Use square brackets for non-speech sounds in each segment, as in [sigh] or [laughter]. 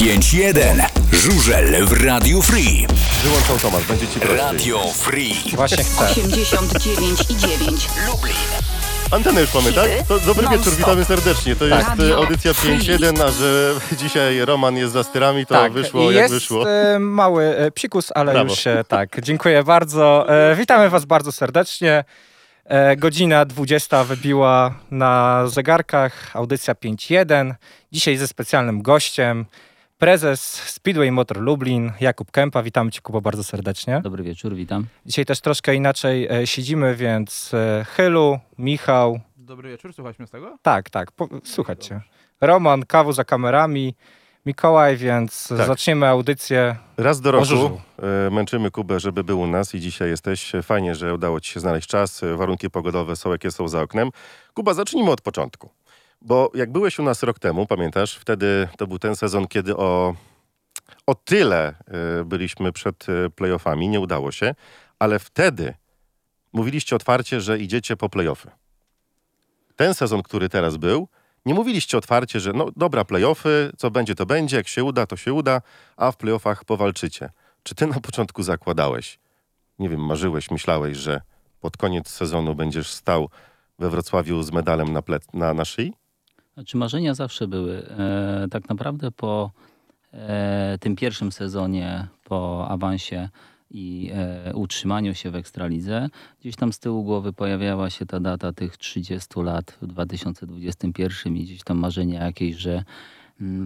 95.1. Żużel w Radiu Free. Wyłącz automat, będzie ci prościej. Radio Free. Właśnie chcę. 89 i 9. Lublin. Antenę już mamy, tak? To dobry Non wieczór, stop. witamy serdecznie. To jest Radio e, audycja Free. 5.1, a że [laughs] dzisiaj Roman jest za styrami, to tak, wyszło i jak jest wyszło. e, mały e, psikus, ale Brawo. już tak. Dziękuję bardzo. E, witamy was bardzo serdecznie. E, godzina 20 wybiła na zegarkach, audycja 5.1. Dzisiaj ze specjalnym gościem, prezes Speedway Motor Lublin, Jakub Kępa. Witamy cię Kubo bardzo serdecznie. Dobry wieczór, witam. Dzisiaj też troszkę inaczej e, siedzimy, więc e, Chylu, Michał, Dobry wieczór, słuchać mnie z tego? tak, tak, po, słuchajcie. Roman, Kawu za kamerami, Mikołaj, więc Tak. zaczniemy audycję Raz do roku e, męczymy Kubę, żeby był u nas i dzisiaj jesteś. Fajnie, że udało ci się znaleźć czas. Warunki pogodowe są jakie są za oknem. Kuba, zacznijmy od początku. Bo jak byłeś u nas rok temu, pamiętasz, wtedy to był ten sezon, kiedy o, o tyle e, byliśmy przed e, playoffami, nie udało się, ale wtedy mówiliście otwarcie, że idziecie po playoffy. Ten sezon, który teraz był, nie mówiliście otwarcie, że no dobra, playoffy, co będzie, to będzie, jak się uda, to się uda, a w playoffach powalczycie. Czy ty na początku zakładałeś, nie wiem, marzyłeś, myślałeś, że pod koniec sezonu będziesz stał we Wrocławiu z medalem na, plec, na, na szyi? Znaczy marzenia zawsze były. E, tak naprawdę po e, tym pierwszym sezonie, po awansie i e, utrzymaniu się w Ekstralidze, gdzieś tam z tyłu głowy pojawiała się ta data tych 30 lat w 2021 i gdzieś tam marzenia jakieś, że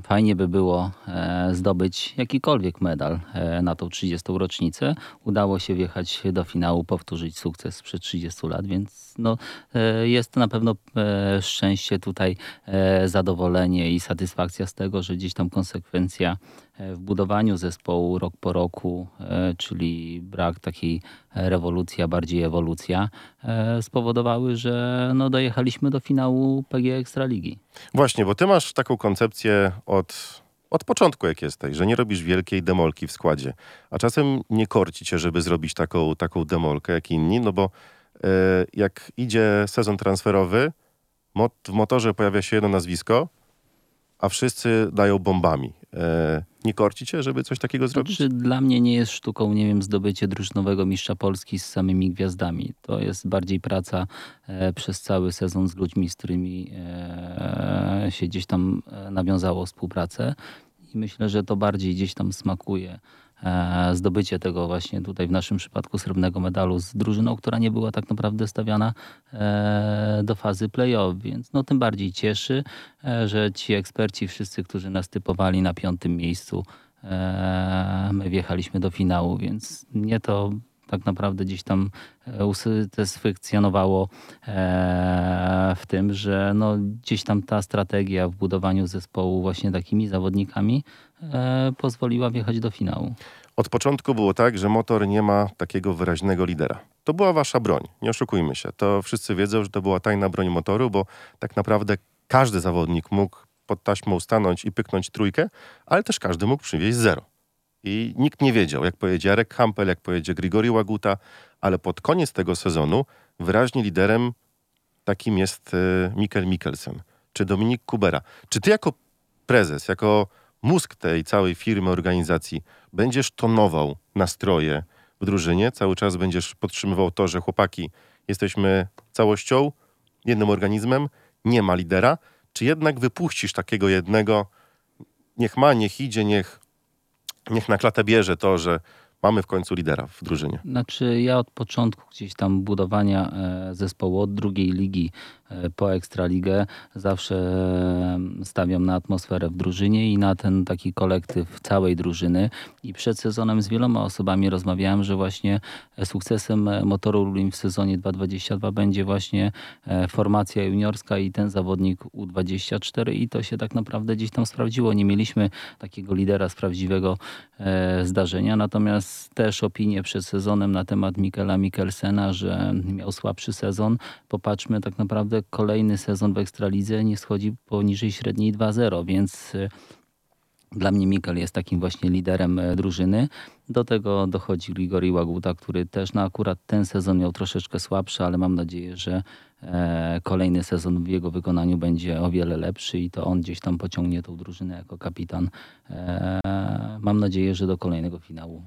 fajnie by było e, zdobyć jakikolwiek medal e, na tą 30. rocznicę. Udało się wjechać do finału, powtórzyć sukces sprzed 30 lat, więc no, e, jest na pewno szczęście tutaj, zadowolenie i satysfakcja z tego, że gdzieś tam konsekwencja w budowaniu zespołu rok po roku, e, czyli brak takiej rewolucji, a bardziej ewolucja, e, spowodowały, że no, dojechaliśmy do finału PG Ekstraligi. Właśnie, bo ty masz taką koncepcję od, od początku, jak jesteś, że nie robisz wielkiej demolki w składzie, a czasem nie korci cię, żeby zrobić taką, taką demolkę jak inni, no bo e, jak idzie sezon transferowy, w motorze pojawia się jedno nazwisko, a wszyscy dają bombami. E, nie korci cię, żeby coś takiego zrobić? Znaczy, dla mnie nie jest sztuką, nie wiem, zdobycie drużynowego mistrza Polski z samymi gwiazdami. To jest bardziej praca e, przez cały sezon z ludźmi, z którymi e, się gdzieś tam e, nawiązało współpracę. I myślę, że to bardziej gdzieś tam smakuje zdobycie tego właśnie tutaj w naszym przypadku srebrnego medalu z drużyną, która nie była tak naprawdę stawiana e, do fazy play-off, więc no tym bardziej cieszy, e, że ci eksperci, wszyscy, którzy nas typowali na piątym miejscu, e, my wjechaliśmy do finału, więc mnie to tak naprawdę gdzieś tam e, usatysfakcjonowało e, w tym, że no gdzieś tam ta strategia w budowaniu zespołu właśnie takimi zawodnikami e, pozwoliła wjechać do finału. Od początku było tak, że motor nie ma takiego wyraźnego lidera. To była wasza broń, nie oszukujmy się. To wszyscy wiedzą, że to była tajna broń motoru, bo tak naprawdę każdy zawodnik mógł pod taśmą stanąć i pyknąć trójkę, ale też każdy mógł przywieźć zero. I nikt nie wiedział, jak pojedzie Jarek Hampel, jak pojedzie Grigori Łaguta, ale pod koniec tego sezonu wyraźnie liderem takim jest e, Mikkel Mikkelsen, czy Dominik Kubera. Czy ty jako prezes, jako mózg tej całej firmy, organizacji, będziesz tonował nastroje w drużynie, cały czas będziesz podtrzymywał to, że chłopaki, jesteśmy całością, jednym organizmem, nie ma lidera, czy jednak wypuścisz takiego jednego, niech ma, niech idzie, niech, niech na klatę bierze to, że mamy w końcu lidera w drużynie. Znaczy ja od początku gdzieś tam budowania e, zespołu od drugiej ligi po Ekstraligę zawsze e, stawiam na atmosferę w drużynie i na ten taki kolektyw całej drużyny. I przed sezonem z wieloma osobami rozmawiałem, że właśnie e, sukcesem e, motoru Lublin w sezonie 2022 będzie właśnie e, formacja juniorska i ten zawodnik U24 i to się tak naprawdę gdzieś tam sprawdziło. Nie mieliśmy takiego lidera z prawdziwego e, zdarzenia, natomiast też opinie przed sezonem na temat Mikela Mikkelsena, że miał słabszy sezon. Popatrzmy, tak naprawdę kolejny sezon w Ekstralidze nie schodzi poniżej średniej 2-0, więc e, dla mnie Mikkel jest takim właśnie liderem e, drużyny. Do tego dochodzi Grigori Łaguta, który też na akurat ten sezon miał troszeczkę słabszy, ale mam nadzieję, że e, kolejny sezon w jego wykonaniu będzie o wiele lepszy i to on gdzieś tam pociągnie tą drużynę jako kapitan. E, mam nadzieję, że do kolejnego finału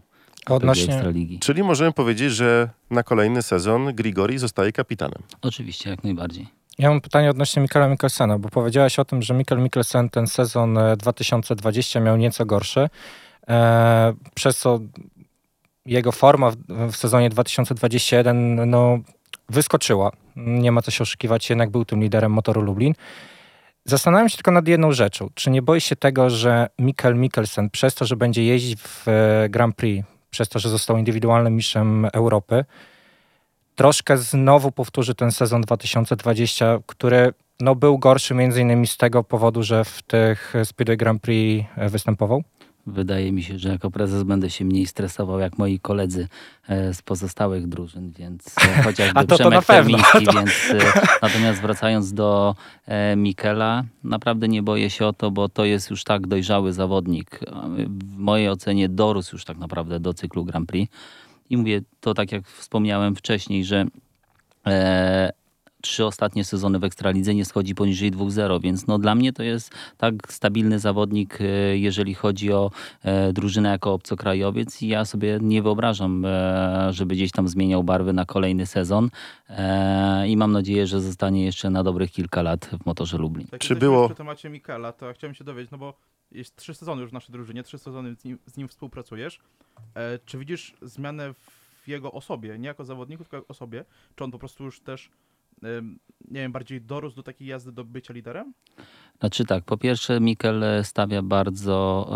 odnośnie, Ekstraligi. Czyli możemy powiedzieć, że na kolejny sezon Grigori zostaje kapitanem. Oczywiście, jak najbardziej. ja mam pytanie odnośnie Mikela Mikkelsena, bo powiedziałaś o tym, że Mikkel Mikkelsen ten sezon e, 2020 miał nieco gorszy, e, przez co jego forma w, w sezonie 2021 no, wyskoczyła. Nie ma co się oszukiwać, jednak był tym liderem motoru Lublin. Zastanawiam się tylko nad jedną rzeczą. Czy nie boi się tego, że Mikkel Mikkelsen przez to, że będzie jeździć w e, Grand Prix, przez to, że został indywidualnym mistrzem Europy, troszkę znowu powtórzy ten sezon 2020, który no, był gorszy między innymi z tego powodu, że w tych Speedway Grand Prix e, występował? Wydaje mi się, że jako prezes będę się mniej stresował jak moi koledzy e, z pozostałych drużyn, więc [laughs] chociażby A to- to Przemek pewno. Termiński, [laughs] więc e, natomiast wracając do e, Mikela, naprawdę nie boję się o to, bo to jest już tak dojrzały zawodnik. W mojej ocenie dorósł już tak naprawdę do cyklu Grand Prix. I mówię to tak jak wspomniałem wcześniej, że trzy ostatnie sezony w Ekstralidze nie schodzi poniżej 2-0, więc no dla mnie to jest tak stabilny zawodnik, e, jeżeli chodzi o e, drużynę jako obcokrajowiec i ja sobie nie wyobrażam, e, żeby gdzieś tam zmieniał barwy na kolejny sezon e, i mam nadzieję, że zostanie jeszcze na dobrych kilka lat w motorze Lublin. Tak Czy było- przy temacie Mikela, to ja chciałem się dowiedzieć, no bo jest trzy sezony już w naszej drużynie, trzy sezony z nim, z nim współpracujesz. E, czy widzisz zmianę w jego osobie, nie jako zawodniku, tylko jako osobie? Czy on po prostu już też, nie wiem, bardziej dorósł do takiej jazdy do bycia liderem? Znaczy tak, po pierwsze Mikel stawia bardzo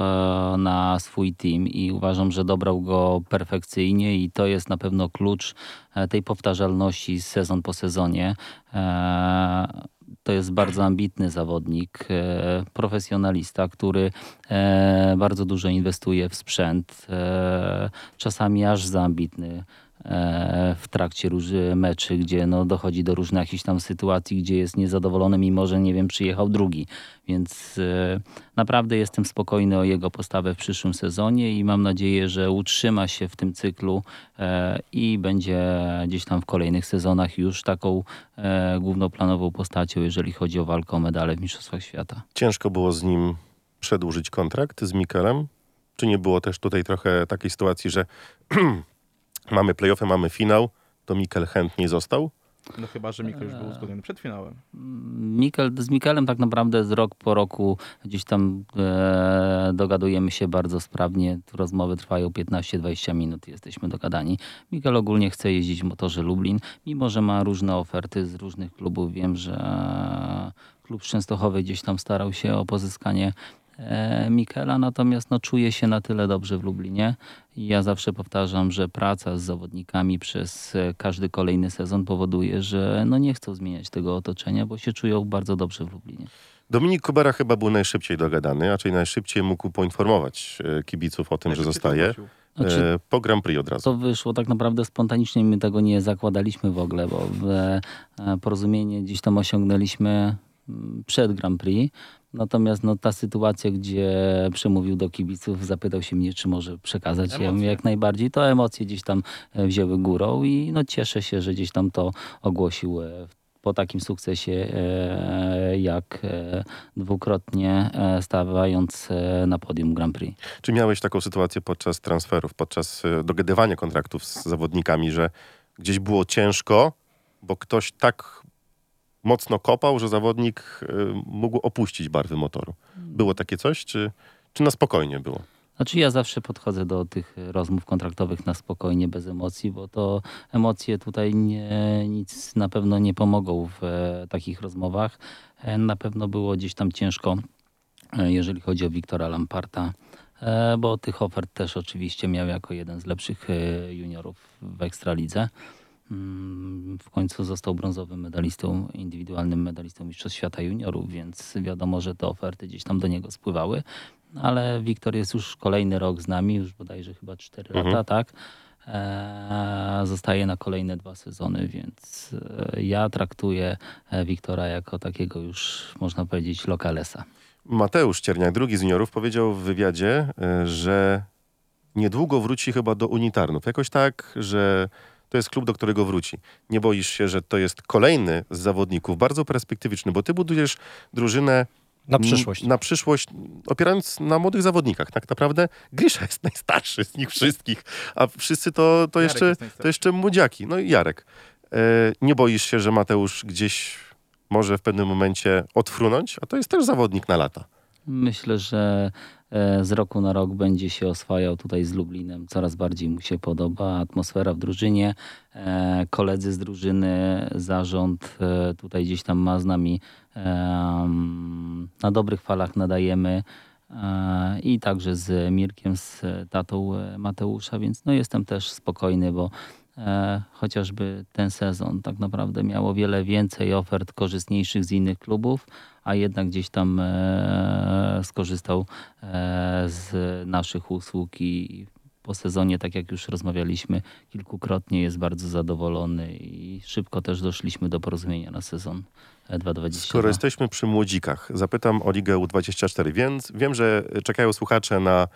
e, na swój team i uważam, że dobrał go perfekcyjnie i to jest na pewno klucz e, tej powtarzalności sezon po sezonie. E, to jest bardzo ambitny zawodnik, e, profesjonalista, który e, bardzo dużo inwestuje w sprzęt, e, czasami aż za ambitny e, w trakcie meczy, gdzie no, dochodzi do różnych jakichś tam sytuacji, gdzie jest niezadowolony, mimo że, nie wiem, przyjechał drugi. Więc e, naprawdę jestem spokojny o jego postawę w przyszłym sezonie i mam nadzieję, że utrzyma się w tym cyklu e, i będzie gdzieś tam w kolejnych sezonach już taką e, głównoplanową postacią, jeżeli chodzi o walkę o medale w Mistrzostwach Świata. Ciężko było z nim przedłużyć kontrakt z Mikelem? Czy nie było też tutaj trochę takiej sytuacji, że [clears throat] mamy playoffy, mamy finał, to Mikel chętniej został? No chyba, że Mikel już był uzgodniony przed finałem. Mikel, z Mikelem tak naprawdę z rok po roku gdzieś tam e, dogadujemy się bardzo sprawnie. Rozmowy trwają 15-20 minut, jesteśmy dogadani. Mikel ogólnie chce jeździć w motorze Lublin, mimo że ma różne oferty z różnych klubów. Wiem, że klub Częstochowy gdzieś tam starał się o pozyskanie Mikela, natomiast no, czuje się na tyle dobrze w Lublinie. Ja zawsze powtarzam, że praca z zawodnikami przez e, każdy kolejny sezon powoduje, że no nie chcą zmieniać tego otoczenia, bo się czują bardzo dobrze w Lublinie. Dominik Kubera chyba był najszybciej dogadany, raczej najszybciej mógł poinformować e, kibiców o tym, że zostaje. Znaczy, E, Po Grand Prix od razu. To wyszło tak naprawdę spontanicznie, my tego nie zakładaliśmy w ogóle, bo w, e, porozumienie gdzieś tam osiągnęliśmy mm, przed Grand Prix. Natomiast no, ta sytuacja, gdzie przemówił do kibiców, zapytał się mnie, czy może przekazać. Ja Emocje. jak najbardziej. To emocje gdzieś tam e, wzięły górą i no, cieszę się, że gdzieś tam to ogłosił e, po takim sukcesie, e, jak dwukrotnie stawiając na podium Grand Prix. Czy miałeś taką sytuację podczas transferów, podczas dogadywania kontraktów z zawodnikami, że gdzieś było ciężko, bo ktoś tak mocno kopał, że zawodnik e, mógł opuścić barwy motoru? Było takie coś, czy, czy na spokojnie było? Znaczy ja zawsze podchodzę do tych rozmów kontraktowych na spokojnie, bez emocji, bo to emocje tutaj nie, nic na pewno nie pomogą w e, takich rozmowach. E, na pewno było gdzieś tam ciężko, e, jeżeli chodzi o Wiktora Lamparta, e, bo tych ofert też oczywiście miał jako jeden z lepszych e, juniorów w Ekstralidze. Mm, W końcu został brązowym medalistą, indywidualnym medalistą Mistrzostw Świata Juniorów, więc wiadomo, że te oferty gdzieś tam do niego spływały. Ale Wiktor jest już kolejny rok z nami, już bodajże chyba 4 Mhm. lata, tak? Eee, zostaje na kolejne dwa sezony, więc e, ja traktuję e, Wiktora jako takiego już, można powiedzieć, lokalesa. Mateusz Cierniak, drugi z juniorów, powiedział w wywiadzie, e, że niedługo wróci chyba do unitarnów. Jakoś tak, że to jest klub, do którego wróci. Nie boisz się, że to jest kolejny z zawodników, bardzo perspektywiczny, bo ty budujesz drużynę Na przyszłość. Na przyszłość, opierając na młodych zawodnikach. Tak naprawdę Grisza jest najstarszy z nich wszystkich, a wszyscy to, to, Jarek jeszcze, to jeszcze młodziaki. No i Jarek. E, nie boisz się, że Mateusz gdzieś może w pewnym momencie odfrunąć? A to jest też zawodnik na lata. Myślę, że z roku na rok będzie się oswajał tutaj z Lublinem. Coraz bardziej mu się podoba atmosfera w drużynie. E, Koledzy z drużyny, zarząd e, tutaj gdzieś tam ma z nami na dobrych falach nadajemy. E, I także z Mirkiem, z tatą e, Mateusza, więc no jestem też spokojny, bo e, chociażby ten sezon tak naprawdę miało wiele więcej ofert korzystniejszych z innych klubów, a jednak gdzieś tam e, skorzystał e, z naszych usług i po sezonie, tak jak już rozmawialiśmy kilkukrotnie, jest bardzo zadowolony i szybko też doszliśmy do porozumienia na sezon e, 2022. Skoro jesteśmy przy młodzikach, zapytam o Ligę U24, więc wiem, że czekają słuchacze na e,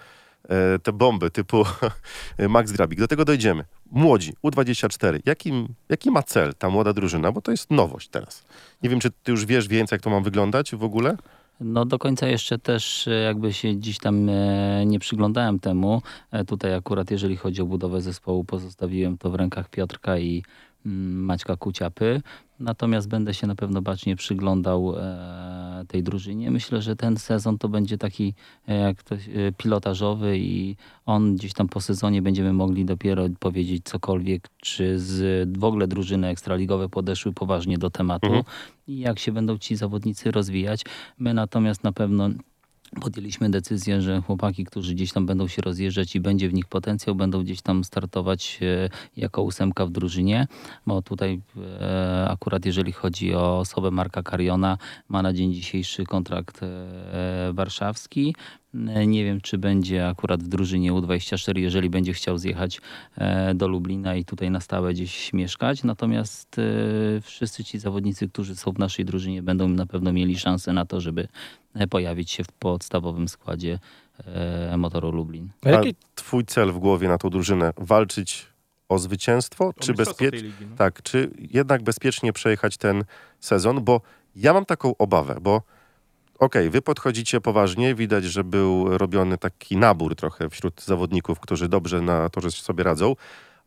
te bomby typu [laughs] Max Grabik. Do tego dojdziemy. Młodzi, U24. Jakim, jaki ma cel ta młoda drużyna? Bo to jest nowość teraz. Nie wiem, czy ty już wiesz więcej, jak to ma wyglądać w ogóle? No do końca jeszcze też e, jakby się dziś tam e, nie przyglądałem temu. E, Tutaj akurat jeżeli chodzi o budowę zespołu pozostawiłem to w rękach Piotrka i mm, Maćka Kuciapy. Natomiast będę się na pewno bacznie przyglądał e, tej drużynie. Myślę, że ten sezon to będzie taki e, jak to, e, pilotażowy i on gdzieś tam po sezonie będziemy mogli dopiero powiedzieć cokolwiek, czy z w ogóle drużyny ekstraligowe podeszły poważnie do tematu Mhm. i jak się będą ci zawodnicy rozwijać. My natomiast na pewno podjęliśmy decyzję, że chłopaki, którzy gdzieś tam będą się rozjeżdżać i będzie w nich potencjał, będą gdzieś tam startować e, jako ósemka w drużynie, bo tutaj e, akurat jeżeli chodzi o osobę Marka Kariona, ma na dzień dzisiejszy kontrakt e, warszawski. Nie wiem, czy będzie akurat w drużynie U24, jeżeli będzie chciał zjechać e, do Lublina i tutaj na stałe gdzieś mieszkać. Natomiast e, wszyscy ci zawodnicy, którzy są w naszej drużynie, będą na pewno mieli szansę na to, żeby e, pojawić się w podstawowym składzie Motoru Lublin. A jaki, twój cel w głowie na tą drużynę? Walczyć o zwycięstwo, O czy tej ligi, no. Tak, czy jednak bezpiecznie przejechać ten sezon? Bo ja mam taką obawę, bo okej, wy podchodzicie poważnie, widać, że był robiony taki nabór trochę wśród zawodników, którzy dobrze na to, że sobie radzą,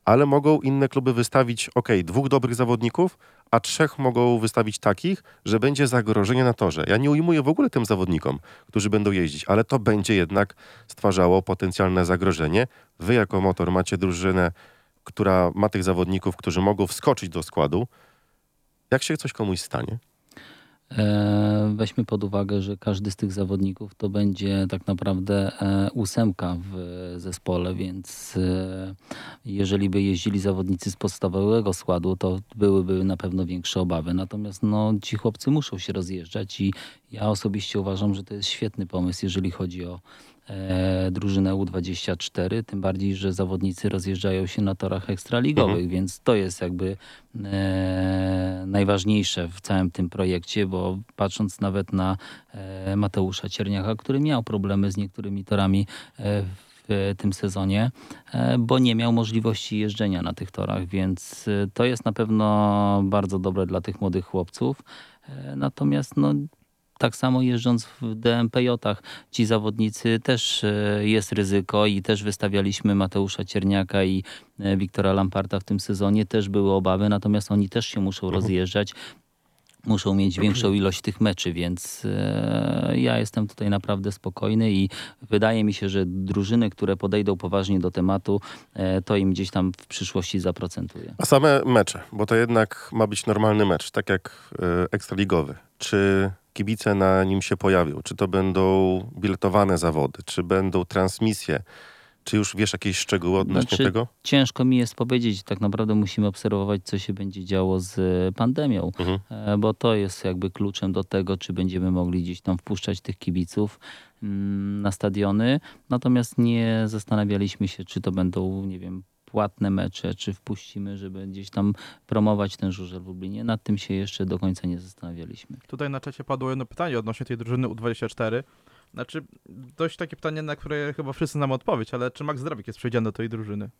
ale mogą inne kluby wystawić, okej, dwóch dobrych zawodników, a trzech mogą wystawić takich, że będzie zagrożenie na torze. Ja nie ujmuję w ogóle tym zawodnikom, którzy będą jeździć, ale to będzie jednak stwarzało potencjalne zagrożenie. Wy jako motor macie drużynę, która ma tych zawodników, którzy mogą wskoczyć do składu. Jak się coś komuś stanie? E, Weźmy pod uwagę, że każdy z tych zawodników to będzie tak naprawdę e, ósemka w zespole, więc e, jeżeli by jeździli zawodnicy z podstawowego składu, to byłyby na pewno większe obawy. Natomiast no, ci chłopcy muszą się rozjeżdżać i ja osobiście uważam, że to jest świetny pomysł, jeżeli chodzi o drużynę U24, tym bardziej, że zawodnicy rozjeżdżają się na torach ekstraligowych, więc to jest jakby e, najważniejsze w całym tym projekcie, bo patrząc nawet na e, Mateusza Cierniaka, który miał problemy z niektórymi torami e, w tym sezonie, e, bo nie miał możliwości jeżdżenia na tych torach, więc e, to jest na pewno bardzo dobre dla tych młodych chłopców. E, Natomiast no, tak samo jeżdżąc w DMPJ-ach, ci zawodnicy też e, jest ryzyko i też wystawialiśmy Mateusza Cierniaka i e, Wiktora Lamparta w tym sezonie. Też były obawy, natomiast oni też się muszą rozjeżdżać. Muszą mieć większą ilość tych meczy, więc e, ja jestem tutaj naprawdę spokojny i wydaje mi się, że drużyny, które podejdą poważnie do tematu, e, to im gdzieś tam w przyszłości zaprocentuje. A same mecze, bo to jednak ma być normalny mecz, tak jak e, ekstraligowy. Czy kibice na nim się pojawią? Czy to będą biletowane zawody? Czy będą transmisje? Czy już wiesz jakieś szczegóły odnośnie Znaczy, tego? Ciężko mi jest powiedzieć. Tak naprawdę musimy obserwować, co się będzie działo z e, pandemią, Mhm. e, bo to jest jakby kluczem do tego, czy będziemy mogli gdzieś tam wpuszczać tych kibiców mm, na stadiony. Natomiast nie zastanawialiśmy się, czy to będą, nie wiem, płatne mecze, czy wpuścimy, żeby gdzieś tam promować ten żużel w Lublinie. Nad tym się jeszcze do końca nie zastanawialiśmy. Tutaj na czacie padło jedno pytanie odnośnie tej drużyny U24. Znaczy, dość takie pytanie, na które chyba wszyscy znamy odpowiedź, ale czy Max Zdrawik jest przejdziany do tej drużyny?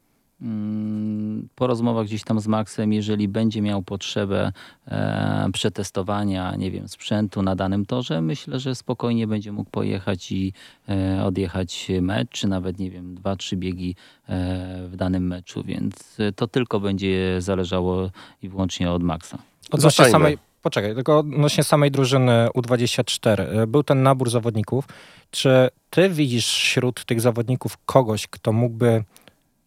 Mm, po rozmowach gdzieś tam z Maxem, jeżeli będzie miał potrzebę e, przetestowania, nie wiem, sprzętu na danym torze, myślę, że spokojnie będzie mógł pojechać i e, odjechać mecz, czy nawet, nie wiem, dwa, trzy biegi e, w danym meczu, więc to tylko będzie zależało i wyłącznie od Maxa. Odnośnie samej, poczekaj, tylko odnośnie samej drużyny U24. e, Był ten nabór zawodników. Czy ty widzisz wśród tych zawodników kogoś, kto mógłby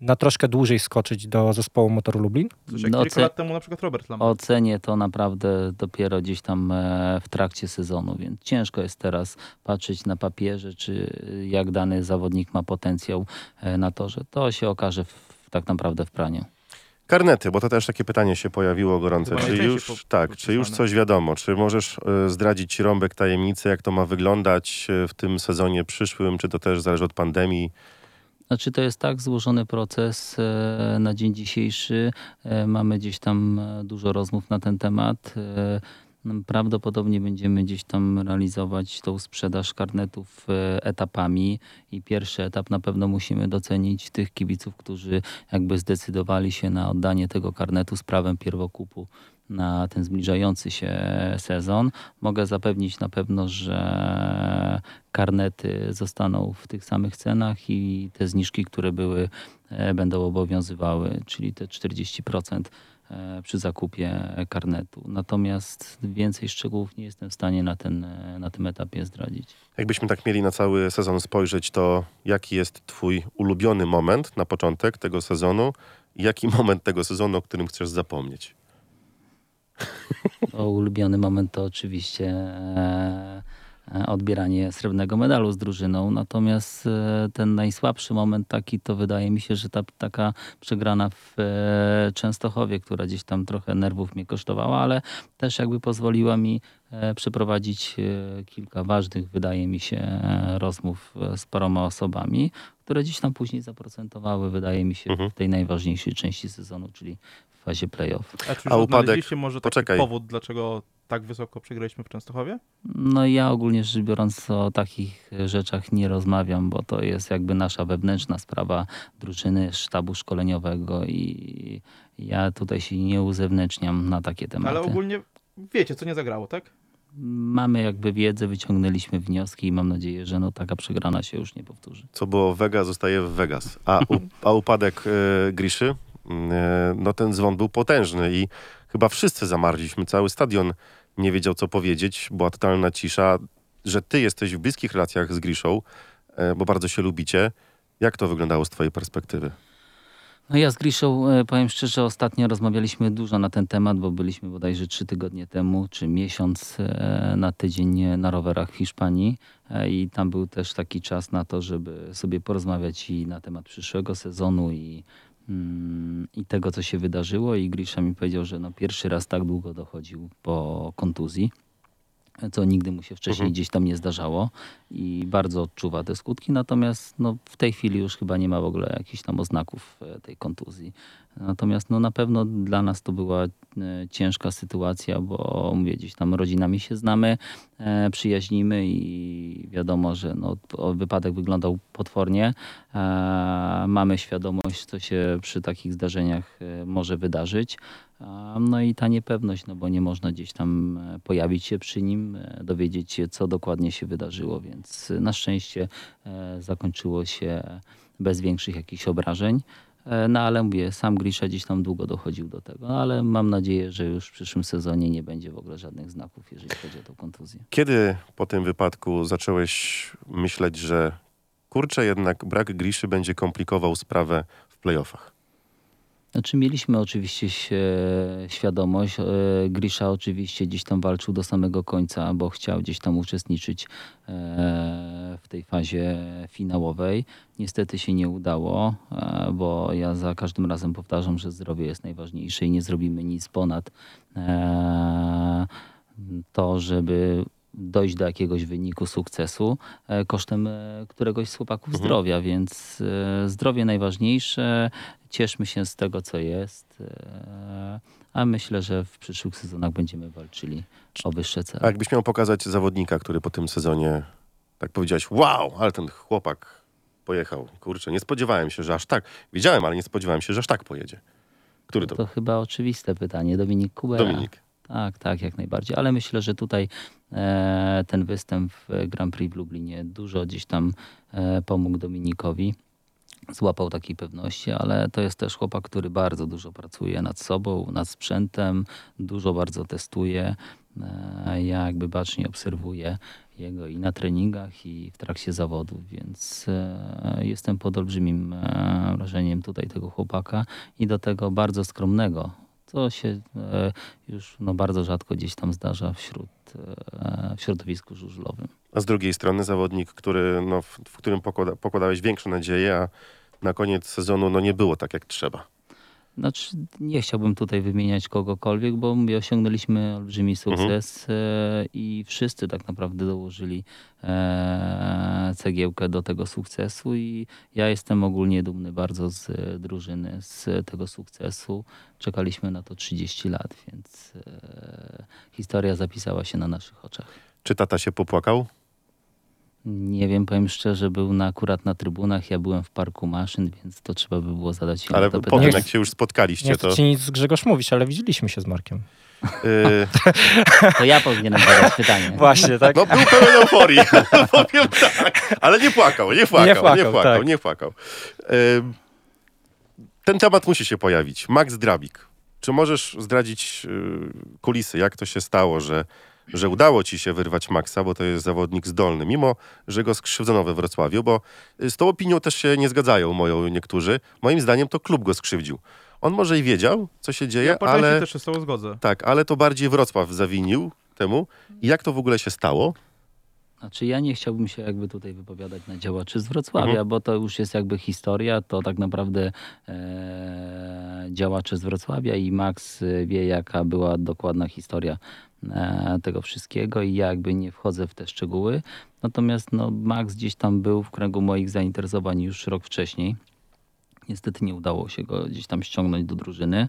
na troszkę dłużej skoczyć do zespołu Motoru Lublin? Jak No, kilka lat temu na przykład Robert Lamar. Ocenię to naprawdę dopiero gdzieś tam e, w trakcie sezonu, więc ciężko jest teraz patrzeć na papierze, czy jak dany zawodnik ma potencjał e, na torze. To się okaże w, tak naprawdę w praniu. Karnety, bo to też takie pytanie się pojawiło gorące. Chyba Czy już, po- tak, czy już coś wiadomo? Czy możesz e, zdradzić rąbek tajemnicy, jak to ma wyglądać w tym sezonie przyszłym? Czy to też zależy od pandemii? Znaczy to jest tak złożony proces e, na dzień dzisiejszy. E, Mamy gdzieś tam e, dużo rozmów na ten temat. No, Prawdopodobnie będziemy gdzieś tam realizować tą sprzedaż karnetów etapami i pierwszy etap na pewno musimy docenić tych kibiców, którzy jakby zdecydowali się na oddanie tego karnetu z prawem pierwokupu na ten zbliżający się sezon. Mogę zapewnić na pewno, że karnety zostaną w tych samych cenach i te zniżki, które były, e, będą obowiązywały, czyli te 40% e, przy zakupie karnetu. Natomiast więcej szczegółów nie jestem w stanie na, ten, e, na tym etapie zdradzić. Jakbyśmy tak mieli na cały sezon spojrzeć, to jaki jest twój ulubiony moment na początek tego sezonu? Jaki [laughs] moment tego sezonu, o którym chcesz zapomnieć? [laughs] O, ulubiony moment to oczywiście e, e, odbieranie srebrnego medalu z drużyną. Natomiast e, ten najsłabszy moment taki to wydaje mi się, że ta taka przegrana w Częstochowie, która gdzieś tam trochę nerwów mnie kosztowała, ale też jakby pozwoliła mi przeprowadzić kilka ważnych, wydaje mi się, rozmów z paroma osobami, które gdzieś tam później zaprocentowały, wydaje mi się, Mhm. w tej najważniejszej części sezonu, czyli w fazie playoff. A czy A już upadek- odnaleźliście może taki poczekaj. powód, dlaczego tak wysoko przegraliśmy w Częstochowie? No ja ogólnie rzecz biorąc o takich rzeczach nie rozmawiam, bo to jest jakby nasza wewnętrzna sprawa drużyny, sztabu szkoleniowego i ja tutaj się nie uzewnętrzniam na takie tematy. Ale ogólnie wiecie, co nie zagrało, tak? Mamy jakby wiedzę, wyciągnęliśmy wnioski i mam nadzieję, że no taka przegrana się już nie powtórzy. Co było w Vegas, zostaje w Vegas. A, u, [laughs] a upadek e, Griszy, e, no ten dzwon był potężny i chyba wszyscy zamarliśmy. Cały stadion nie wiedział, co powiedzieć. Była totalna cisza. Że ty jesteś w bliskich relacjach z Griszą, e, bo bardzo się lubicie. Jak to wyglądało z twojej perspektywy? No ja z Griszą, e, powiem szczerze, ostatnio rozmawialiśmy dużo na ten temat, bo byliśmy bodajże trzy tygodnie temu, czy miesiąc e, na tydzień na rowerach w Hiszpanii. E, i tam był też taki czas na to, żeby sobie porozmawiać i na temat przyszłego sezonu i, mm, i tego, co się wydarzyło. I Grisza mi powiedział, że no pierwszy raz tak długo dochodził po kontuzji co nigdy mu się wcześniej Mhm. gdzieś tam nie zdarzało i bardzo odczuwa te skutki, natomiast no, w tej chwili już chyba nie ma w ogóle jakichś tam oznaków e, tej kontuzji. Natomiast no, na pewno dla nas to była ciężka sytuacja, bo mówię, gdzieś tam rodzinami się znamy, e, przyjaźnimy i wiadomo, że no, wypadek wyglądał potwornie. E, mamy świadomość, co się przy takich zdarzeniach e, może wydarzyć. No i ta niepewność, no bo nie można gdzieś tam pojawić się przy nim, dowiedzieć się, co dokładnie się wydarzyło, więc na szczęście zakończyło się bez większych jakichś obrażeń. E, No ale mówię, sam Grisza gdzieś tam długo dochodził do tego, no, ale mam nadzieję, że już w przyszłym sezonie nie będzie w ogóle żadnych znaków, jeżeli chodzi o tą kontuzję. Kiedy po tym wypadku zacząłeś myśleć, że kurczę, jednak brak Griszy będzie komplikował sprawę w playoffach? Znaczy mieliśmy oczywiście się, świadomość, e, Grisza oczywiście gdzieś tam walczył do samego końca, bo chciał gdzieś tam uczestniczyć e, w tej fazie finałowej. Niestety się nie udało, e, bo ja za każdym razem powtarzam, że zdrowie jest najważniejsze i nie zrobimy nic ponad to, żeby dojść do jakiegoś wyniku sukcesu kosztem któregoś z chłopaków Mhm. zdrowia, więc zdrowie najważniejsze. Cieszmy się z tego, co jest, e, a myślę, że w przyszłych sezonach będziemy walczyli o wyższe cele. A jakbyś miał pokazać zawodnika, który po tym sezonie tak powiedziałeś, wow, ale ten chłopak pojechał. Kurczę, nie spodziewałem się, że aż tak. Wiedziałem, ale nie spodziewałem się, że aż tak pojedzie. Który to? To chyba oczywiste pytanie. Dominik Kubera. Dominik. Tak, tak, jak najbardziej. Ale myślę, że tutaj e, ten występ w Grand Prix w Lublinie dużo gdzieś tam e, pomógł Dominikowi. Złapał takiej pewności, ale to jest też chłopak, który bardzo dużo pracuje nad sobą, nad sprzętem, dużo bardzo testuje. E, ja jakby bacznie obserwuję jego i na treningach, i w trakcie zawodów, więc e, jestem pod olbrzymim e, wrażeniem tutaj tego chłopaka i do tego bardzo skromnego, co się e, już no, bardzo rzadko gdzieś tam zdarza wśród, e, w środowisku żużlowym. A z drugiej strony zawodnik, który, no, w, w którym pokłada, pokładałeś większe nadzieje, a na koniec sezonu no, nie było tak jak trzeba. Znaczy, nie chciałbym tutaj wymieniać kogokolwiek, bo mówię, osiągnęliśmy olbrzymi sukces e, i wszyscy tak naprawdę dołożyli e, cegiełkę do tego sukcesu i ja jestem ogólnie dumny bardzo z e, drużyny, z tego sukcesu. Czekaliśmy na to 30 lat, więc historia zapisała się na naszych oczach. Czy tata się popłakał? Nie wiem, powiem szczerze, był na, akurat na trybunach, ja byłem w parku maszyn, więc to trzeba by było zadać Ale to potem, pytanie. jak się już spotkaliście, Nie to... chcę ci nic Grzegorz mówić, ale widzieliśmy się z Markiem. y, [laughs] To ja powinienem zadać pytanie. Właśnie, tak? No był pełen euforii, [laughs] powiem tak. Ale nie płakał, nie płakał, nie płakał, płakał, tak. nie płakał. Ym, Ten temat musi się pojawić. Max Drabik. Czy możesz zdradzić y, kulisy, jak to się stało, że, że udało ci się wyrwać Maxa, bo to jest zawodnik zdolny, mimo że go skrzywdzono we Wrocławiu, bo y, z tą opinią też się nie zgadzają moją niektórzy. Moim zdaniem to klub go skrzywdził. On może i wiedział, co się dzieje, Ja ale... też się z tobą zgodzę. Tak, ale to bardziej Wrocław zawinił temu. I jak to w ogóle się stało? Znaczy ja nie chciałbym się jakby tutaj wypowiadać na działaczy z Wrocławia, Mhm. bo to już jest jakby historia, to tak naprawdę e, działacze z Wrocławia i Max e, wie jaka była dokładna historia tego wszystkiego i ja jakby nie wchodzę w te szczegóły. Natomiast no, Max gdzieś tam był w kręgu moich zainteresowań już rok wcześniej. Niestety nie udało się go gdzieś tam ściągnąć do drużyny.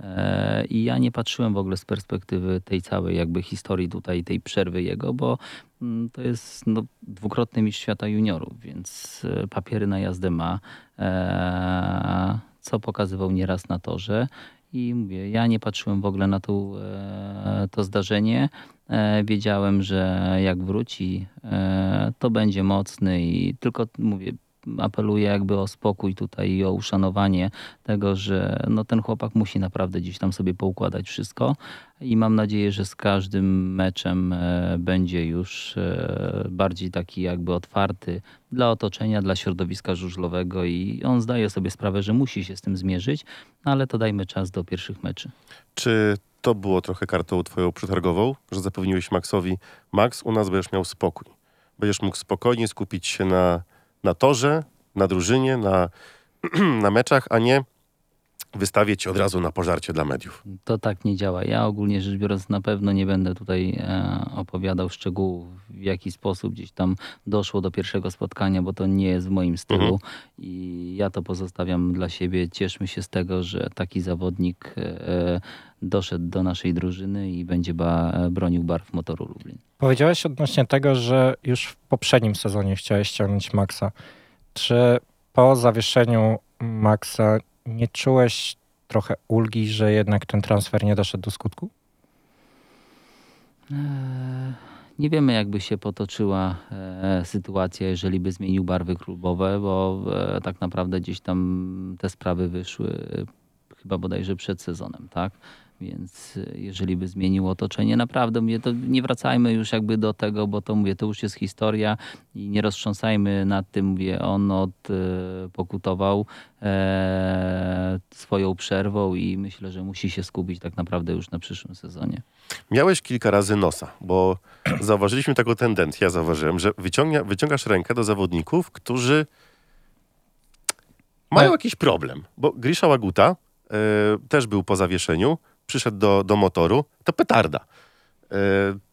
E, I ja nie patrzyłem w ogóle z perspektywy tej całej jakby historii tutaj, tej przerwy jego, bo mm, to jest no, dwukrotny mistrz świata juniorów, więc e, papiery na jazdę ma, e, co pokazywał nieraz na torze. I mówię, ja nie patrzyłem w ogóle na tą, e, to zdarzenie. E, wiedziałem, że jak wróci, e, to będzie mocny i tylko mówię, apeluję jakby o spokój tutaj i o uszanowanie tego, że no ten chłopak musi naprawdę gdzieś tam sobie poukładać wszystko i mam nadzieję, że z każdym meczem e, będzie już e, bardziej taki jakby otwarty dla otoczenia, dla środowiska żużlowego i on zdaje sobie sprawę, że musi się z tym zmierzyć, no ale to dajmy czas do pierwszych meczy. Czy to było trochę kartą twoją przetargową, że zapewniłeś Maxowi, Max, u nas będziesz miał spokój. Będziesz mógł spokojnie skupić się na, na torze, na drużynie, na, [clears throat] na meczach, a nie wystawię cię od razu na pożarcie dla mediów. To tak nie działa. Ja ogólnie rzecz biorąc na pewno nie będę tutaj e, opowiadał szczegółów, w jaki sposób gdzieś tam doszło do pierwszego spotkania, bo to nie jest w moim stylu Mhm. i ja to pozostawiam dla siebie. Cieszmy się z tego, że taki zawodnik e, doszedł do naszej drużyny i będzie ba, bronił barw motoru Lublin. Powiedziałeś odnośnie tego, że już w poprzednim sezonie chciałeś ściągnąć Maxa. Czy po zawieszeniu Maxa nie czułeś trochę ulgi, że jednak ten transfer nie doszedł do skutku? Eee, Nie wiemy, jakby się potoczyła e, sytuacja, jeżeli by zmienił barwy klubowe, bo e, tak naprawdę gdzieś tam te sprawy wyszły e, chyba bodajże przed sezonem, tak? Więc e, jeżeli by zmienił otoczenie, naprawdę mówię, to nie wracajmy już jakby do tego, bo to mówię, to już jest historia i nie roztrząsajmy nad tym, mówię, on od, e, pokutował e, swoją przerwą i myślę, że musi się skupić tak naprawdę już na przyszłym sezonie. Miałeś kilka razy nosa, bo zauważyliśmy taką tendencję, ja zauważyłem, że wyciągnia, wyciągasz rękę do zawodników, którzy mają jakiś problem. Bo Grisza Łaguta e, też był po zawieszeniu, przyszedł do, do motoru, to petarda. E,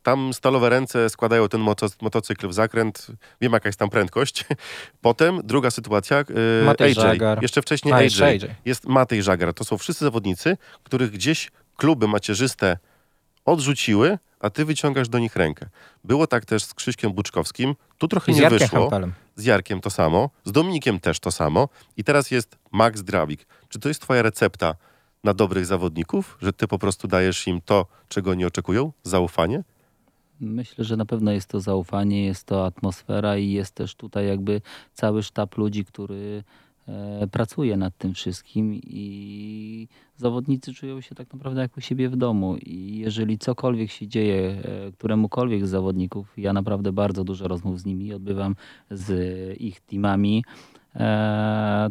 tam stalowe ręce składają ten moto, motocykl w zakręt, wiem jaka jest tam prędkość. [laughs] Potem druga sytuacja, e, Matej AJ, Żagar. jeszcze wcześniej A, AJ. AJ. Jest Matej Żagar, to są wszyscy zawodnicy, których gdzieś kluby macierzyste odrzuciły, a ty wyciągasz do nich rękę. Było tak też z Krzyśkiem Buczkowskim. Tu trochę z nie Jarkiem wyszło. Hempelem. z Jarkiem to samo, z Dominikiem też to samo i teraz jest Max Drawik. Czy to jest twoja recepta na dobrych zawodników, że ty po prostu dajesz im to, czego oni oczekują? Zaufanie? Myślę, że na pewno jest to zaufanie, jest to atmosfera i jest też tutaj jakby cały sztab ludzi, który e, pracuje nad tym wszystkim i zawodnicy czują się tak naprawdę jak u siebie w domu i jeżeli cokolwiek się dzieje e, któremukolwiek z zawodników, ja naprawdę bardzo dużo rozmów z nimi odbywam z ich teamami,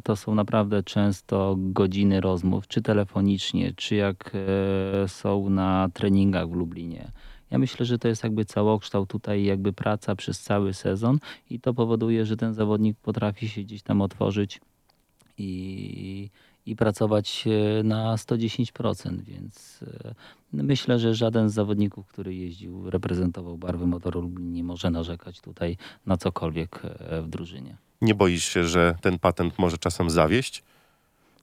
to są naprawdę często godziny rozmów, czy telefonicznie, czy jak e, są na treningach w Lublinie. Ja myślę, że to jest jakby całokształt tutaj, jakby praca przez cały sezon i to powoduje, że ten zawodnik potrafi się gdzieś tam otworzyć i, i pracować e, na 110%, więc e, myślę, że żaden z zawodników, który jeździł, reprezentował barwy motoru Lublin, nie może narzekać tutaj na cokolwiek e, w drużynie. Nie boisz się, że ten patent może czasem zawieść?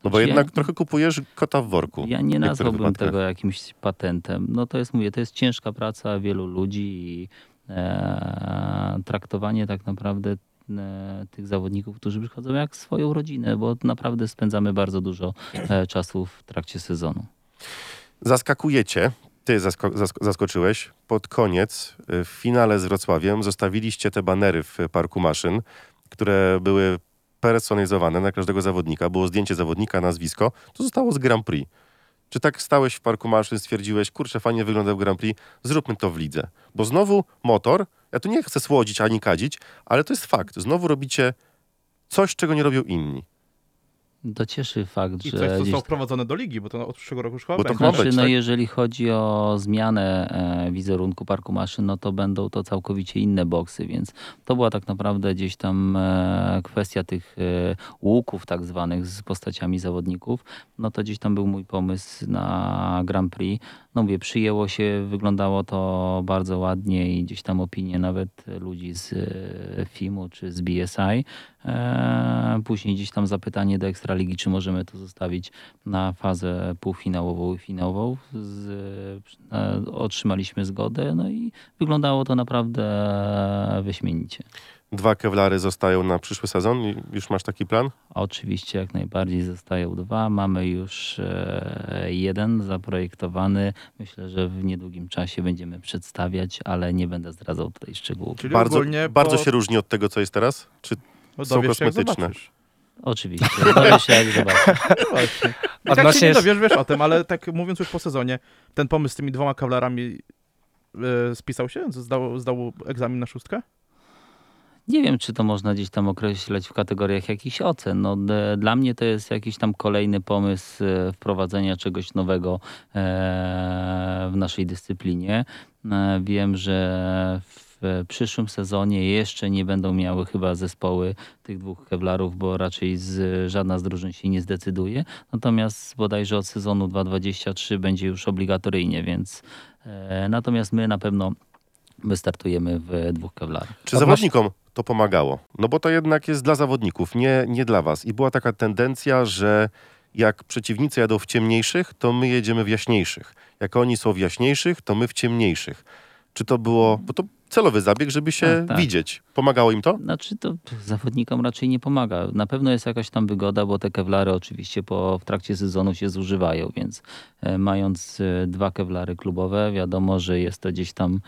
No bo Znaczy, ja- jednak trochę kupujesz kota w worku. Ja nie nazwałbym wypadkach. tego jakimś patentem. No to jest, mówię, to jest ciężka praca wielu ludzi i e, traktowanie tak naprawdę e, tych zawodników, którzy przychodzą jak swoją rodzinę, bo naprawdę spędzamy bardzo dużo e, czasu w trakcie sezonu. Zaskakujecie. Ty zasko- zask- zaskoczyłeś. Pod koniec y, w finale z Wrocławiem zostawiliście te banery w parku maszyn, które były personalizowane na każdego zawodnika. Było zdjęcie zawodnika, nazwisko. To zostało z Grand Prix. Czy tak stałeś w parku maszyn, stwierdziłeś, kurczę, fajnie wygląda w Grand Prix, zróbmy to w lidze. Bo znowu motor, ja tu nie chcę słodzić ani kadzić, ale to jest fakt. Znowu robicie coś, czego nie robią inni. To cieszy fakt, I że coś, co zostało wprowadzone do ligi, bo to od przyszłego roku już chyba Bo to Znaczy, być, no tak? jeżeli chodzi o zmianę e, wizerunku parku maszyn, no to będą to całkowicie inne boksy, więc to była tak naprawdę gdzieś tam e, kwestia tych e, łuków tak zwanych z postaciami zawodników. No to gdzieś tam był mój pomysł na Grand Prix. No mówię, przyjęło się, wyglądało to bardzo ładnie i gdzieś tam opinie nawet ludzi z FIMU czy z BSI. Później gdzieś tam zapytanie do Ekstraligi, czy możemy to zostawić na fazę półfinałową i finałową. Z, e, otrzymaliśmy zgodę, no i wyglądało to naprawdę wyśmienicie. Dwa kewlary zostają na przyszły sezon. I Już masz taki plan? Oczywiście jak najbardziej zostają dwa. Mamy już e, jeden zaprojektowany. Myślę, że w niedługim czasie będziemy przedstawiać, ale nie będę zdradzał tutaj szczegółów. Czyli Bardzo, ogólnie bardzo po... się różni od tego, co jest teraz? Czy no, są dowiesz się, jak kosmetyczne? Oczywiście. Dowiesz się jak zobaczysz. No właśnie. I tak się nie jest- dowiesz, wiesz o tym, ale tak mówiąc już po sezonie, ten pomysł z tymi dwoma kawlarami e, spisał się? Zdał, zdał egzamin na szóstkę? Nie wiem, czy to można gdzieś tam określać w kategoriach jakichś ocen. No, d- dla mnie to jest jakiś tam kolejny pomysł e, wprowadzenia czegoś nowego e, w naszej dyscyplinie. E, Wiem, że w przyszłym sezonie jeszcze nie będą miały chyba zespoły tych dwóch kewlarów, bo raczej z, żadna z drużyn się nie zdecyduje. Natomiast bodajże od sezonu 2023 będzie już obligatoryjnie, więc e, natomiast my na pewno wystartujemy w dwóch kewlarach. Czy zawodnikom to pomagało? No bo to jednak jest dla zawodników, nie, nie dla was. I była taka tendencja, że jak przeciwnicy jadą w ciemniejszych, to my jedziemy w jaśniejszych. Jak oni są w jaśniejszych, to my w ciemniejszych. Czy to było, bo to celowy zabieg, żeby się Tak, tak. widzieć. Pomagało im to? Znaczy to zawodnikom raczej nie pomaga. Na pewno jest jakaś tam wygoda, bo te kewlary oczywiście po, w trakcie sezonu się zużywają, więc e, mając e, dwa kewlary klubowe, wiadomo, że jest to gdzieś tam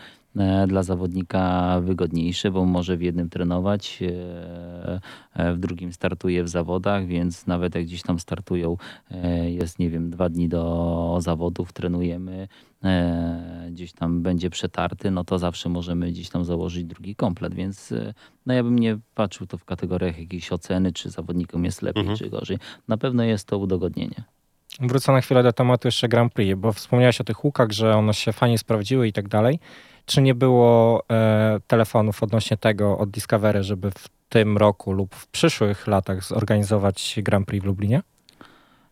dla zawodnika wygodniejsze, bo może w jednym trenować, e, e, w drugim startuje w zawodach, więc nawet jak gdzieś tam startują, e, jest nie wiem, dwa dni do zawodów, trenujemy, e, gdzieś tam będzie przetarty, no to zawsze możemy gdzieś tam założyć drugi komplet, więc e, no ja bym nie patrzył to w kategoriach jakiejś oceny, czy zawodnikom jest lepiej, Mhm. czy gorzej. Na pewno jest to udogodnienie. Wrócę na chwilę do tematu jeszcze Grand Prix, bo wspomniałeś o tych łukach, że one się fajnie sprawdziły i tak dalej. Czy nie było e, telefonów odnośnie tego od Discovery, żeby w tym roku lub w przyszłych latach zorganizować Grand Prix w Lublinie?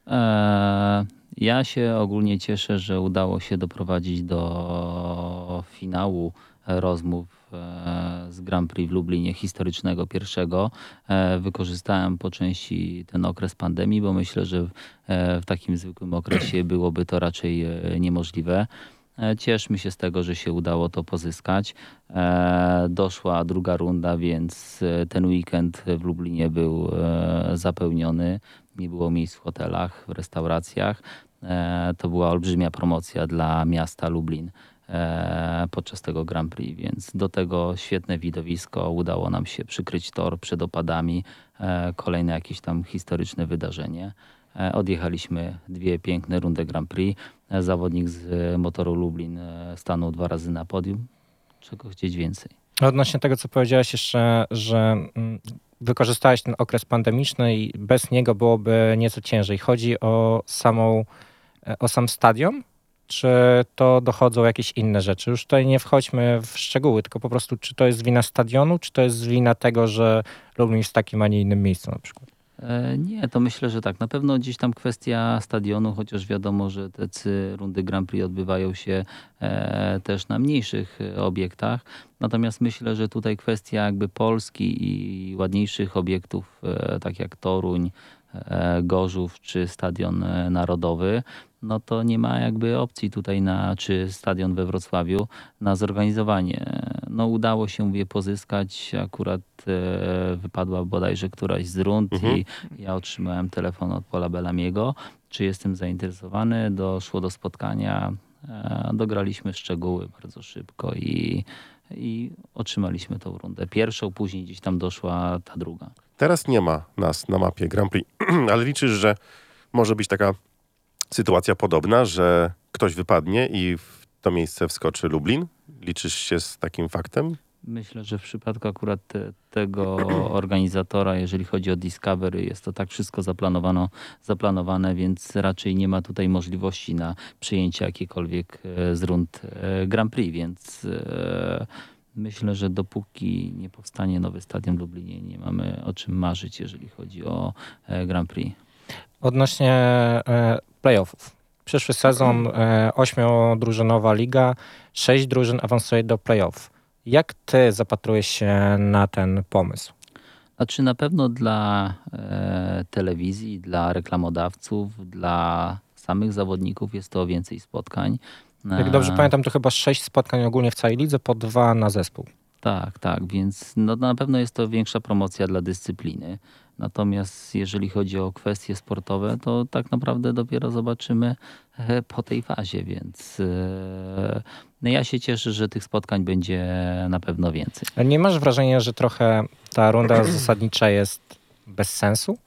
Eee, Ja się ogólnie cieszę, że udało się doprowadzić do finału e, rozmów e, z Grand Prix w Lublinie historycznego pierwszego. E, Wykorzystałem po części ten okres pandemii, bo myślę, że w- e, takim zwykłym okresie byłoby to raczej e, niemożliwe. E, Cieszmy się z tego, że się udało to pozyskać. E, Doszła druga runda, więc e, ten weekend w Lublinie był zapełniony. Nie było miejsc w hotelach, w restauracjach. To była olbrzymia promocja dla miasta Lublin podczas tego Grand Prix, więc do tego świetne widowisko. Udało nam się przykryć tor przed opadami. Kolejne jakieś tam historyczne wydarzenie. E, Odjechaliśmy dwie piękne rundy Grand Prix. E, Zawodnik z e, motoru Lublin stanął dwa razy na podium. Czego chcieć więcej? Odnośnie tego, co powiedziałeś jeszcze, że mm, wykorzystałeś ten okres pandemiczny i bez niego byłoby nieco ciężej. Chodzi o samą, o sam stadion, czy to dochodzą jakieś inne rzeczy? Już tutaj nie wchodźmy w szczegóły, tylko po prostu, czy to jest wina stadionu, czy to jest wina tego, że Lublin jest w takim, a nie innym miejscu na przykład? E, Nie, to myślę, że tak. Na pewno gdzieś tam kwestia stadionu, chociaż wiadomo, że te rundy Grand Prix odbywają się e, też na mniejszych e, obiektach. Natomiast myślę, że tutaj kwestia jakby Polski i ładniejszych obiektów, tak jak Toruń, Gorzów czy Stadion Narodowy, no to nie ma jakby opcji tutaj na, czy stadion we Wrocławiu na zorganizowanie. No udało się je pozyskać, akurat e, wypadła bodajże któraś z rund Mhm. i ja otrzymałem telefon od Pola Bellamiego, czy jestem zainteresowany, doszło do spotkania, e, dograliśmy szczegóły bardzo szybko i, i otrzymaliśmy tą rundę. Pierwszą, później gdzieś tam doszła ta druga. Teraz nie ma nas na mapie Grand Prix, [clears throat] ale liczysz, że może być taka sytuacja podobna, że ktoś wypadnie i w to miejsce wskoczy Lublin? Liczysz się z takim faktem? Myślę, że w przypadku akurat te, tego [clears throat] organizatora, jeżeli chodzi o Discovery, jest to tak wszystko zaplanowano, zaplanowane, więc raczej nie ma tutaj możliwości na przyjęcie jakiekolwiek e, z rund e, Grand Prix, więc e, myślę, że dopóki nie powstanie nowy stadion w Lublinie, nie mamy o czym marzyć, jeżeli chodzi o Grand Prix. Odnośnie playoffów. Przyszły sezon, e, ośmiodrużynowa liga, sześć drużyn awansuje do playoff. Jak ty zapatrujesz się na ten pomysł? Znaczy na pewno dla e, telewizji, dla reklamodawców, dla samych zawodników jest to więcej spotkań. Jak dobrze E, pamiętam, to chyba sześć spotkań ogólnie w całej lidze, po dwa na zespół. Tak, tak, więc no, na pewno jest to większa promocja dla dyscypliny. Natomiast jeżeli chodzi o kwestie sportowe, to tak naprawdę dopiero zobaczymy e, po tej fazie, więc e, no ja się cieszę, że tych spotkań będzie na pewno więcej. Ale Nie masz wrażenia, że trochę ta runda zasadnicza jest bez sensu?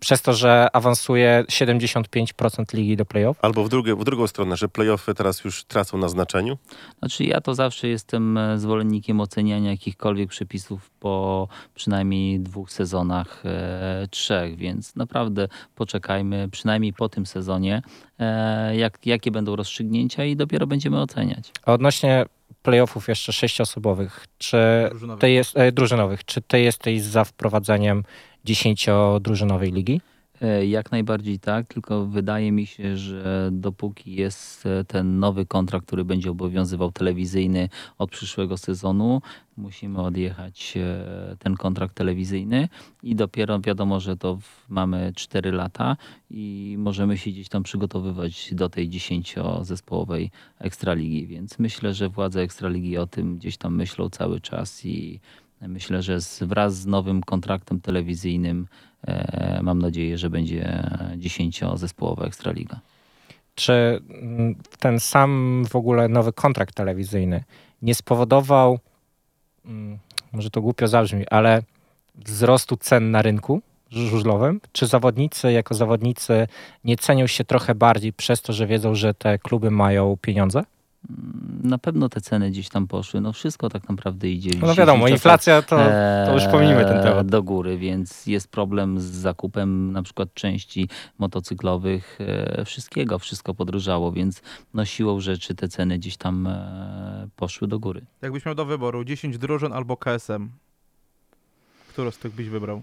Przez to, że awansuje 75% ligi do playoff? Albo w, drugie, w drugą stronę, że playoffy teraz już tracą na znaczeniu? Znaczy ja to zawsze jestem e, zwolennikiem oceniania jakichkolwiek przepisów po przynajmniej dwóch sezonach, e, trzech, więc naprawdę poczekajmy przynajmniej po tym sezonie, e, jak, jakie będą rozstrzygnięcia i dopiero będziemy oceniać. A odnośnie playoffów jeszcze sześciosobowych, czy Drużynowy. ty jest, e, drużynowych, czy ty jesteś za wprowadzeniem dziesięciodrużynowej ligi? E, Jak najbardziej tak, tylko wydaje mi się, że dopóki jest e, ten nowy kontrakt, który będzie obowiązywał telewizyjny od przyszłego sezonu, musimy odjechać e, ten kontrakt telewizyjny i dopiero wiadomo, że to mamy 4 lata i możemy się gdzieś tam przygotowywać do tej dziesięciozespołowej Ekstraligi, więc myślę, że władze Ekstraligi o tym gdzieś tam myślą cały czas i myślę, że z, wraz z nowym kontraktem telewizyjnym E, Mam nadzieję, że będzie dziesięciozespołowa Ekstraliga. Czy mm, ten sam w ogóle nowy kontrakt telewizyjny nie spowodował, mm, może to głupio zabrzmi, ale wzrostu cen na rynku żużlowym? Czy zawodnicy jako zawodnicy nie cenią się trochę bardziej przez to, że wiedzą, że te kluby mają pieniądze? Na pewno te ceny gdzieś tam poszły. No wszystko tak naprawdę idzie. No wiadomo, inflacja to, to już e, pominimy ten temat. Do góry, więc jest problem z zakupem na przykład części motocyklowych, e, wszystkiego, wszystko podróżało, więc no siłą rzeczy te ceny gdzieś tam e, poszły do góry. Jakbyś miał do wyboru 10 drużyn albo KSM, którą z tych byś wybrał?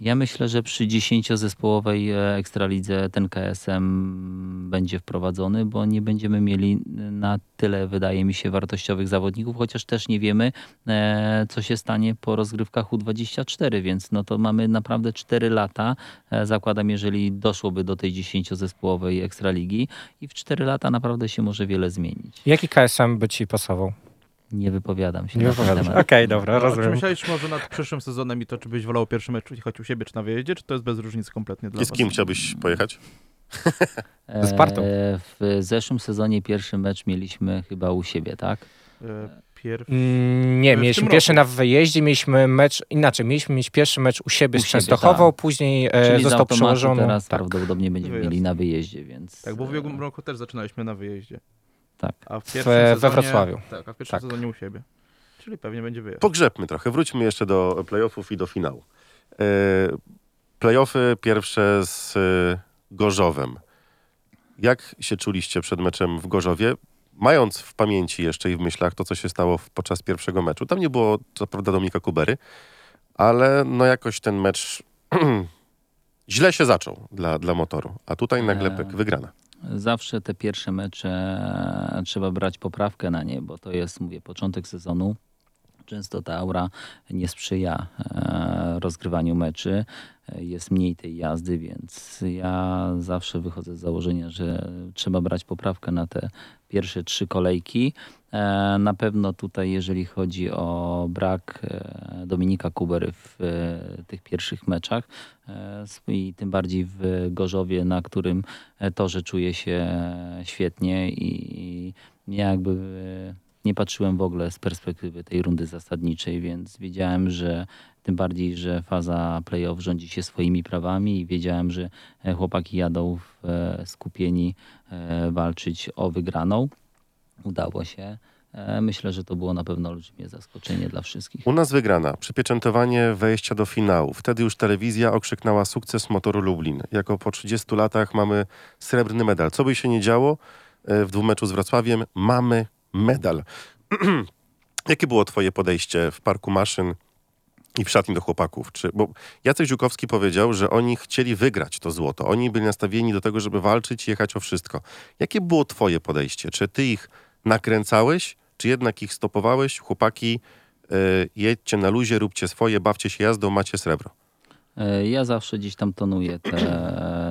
Ja myślę, że przy 10-zespołowej e, ekstralidze ten KSM będzie wprowadzony, bo nie będziemy mieli na tyle, wydaje mi się, wartościowych zawodników, chociaż też nie wiemy, e, co się stanie po rozgrywkach U24, więc no to mamy naprawdę 4 lata, e, zakładam, jeżeli doszłoby do tej 10-zespołowej ekstraligi i w 4 lata naprawdę się może wiele zmienić. Jaki KSM by ci pasował? Nie wypowiadam się Nie temat. Okej, dobra, A Czy rozumiem. myślałeś może nad przyszłym sezonem i to, czy byś wolał pierwszy mecz jechać u siebie, czy na wyjeździe, czy to jest bez różnicy kompletnie dla I z was? kim chciałbyś pojechać? Z Spartą. E, W zeszłym sezonie pierwszy mecz mieliśmy chyba u siebie, tak? E, Pierwszy... Mm, Nie, W mieliśmy pierwszy roku. na wyjeździe, mieliśmy mecz, inaczej, mieliśmy mieć pierwszy mecz u siebie U z Częstochową, tak. później e, Czyli został przełożony. teraz tak. prawdopodobnie będziemy Wyjazd. mieli na wyjeździe, więc... Tak, bo w e, ubiegłym roku też zaczynaliśmy na wyjeździe. Tak. A w W- pierwszym we sezonie, Wrocławiu. Tak, a w pierwszym Tak. sezonie u siebie. Czyli pewnie będzie wyjazd. Pogrzebmy trochę, wróćmy jeszcze do playoffów i do finału. E, playoffy pierwsze z e, Gorzowem. Jak się czuliście przed meczem w Gorzowie? Mając w pamięci jeszcze i w myślach to, co się stało w, podczas pierwszego meczu. Tam nie było, co prawda, Dominika Kubery, ale no jakoś ten mecz [clears throat] źle się zaczął dla, dla motoru. A tutaj nagle Eee. wygrana. Zawsze te pierwsze mecze e, trzeba brać poprawkę na nie, bo to jest, mówię, początek sezonu. Często ta aura nie sprzyja e, rozgrywaniu meczy. E, Jest mniej tej jazdy, więc ja zawsze wychodzę z założenia, że trzeba brać poprawkę na te pierwsze trzy kolejki. E, Na pewno tutaj, jeżeli chodzi o brak e, Dominika Kubery w e, tych pierwszych meczach i tym bardziej w Gorzowie, na którym torze czuję się świetnie i ja jakby nie patrzyłem w ogóle z perspektywy tej rundy zasadniczej, więc wiedziałem, że tym bardziej, że faza playoff rządzi się swoimi prawami i wiedziałem, że chłopaki jadą skupieni walczyć o wygraną. Udało się. E, Myślę, że to było na pewno olbrzymie zaskoczenie dla wszystkich. U nas wygrana, przypieczętowanie wejścia do finału. Wtedy już telewizja okrzyknęła sukces motoru Lublin. Jako po 30 latach mamy srebrny medal. Co by się nie działo e, w dwumeczu z Wrocławiem, mamy medal. [clears throat] Jakie było twoje podejście w parku maszyn i w szatni do chłopaków? Czy, bo Jacek Ziukowski powiedział, że oni chcieli wygrać to złoto. Oni byli nastawieni do tego, żeby walczyć i jechać o wszystko. Jakie było twoje podejście? Czy ty ich nakręcałeś, czy jednak ich stopowałeś? Chłopaki, e, jedźcie na luzie, róbcie swoje, bawcie się jazdą, macie srebro. E, Ja zawsze gdzieś tam tonuję te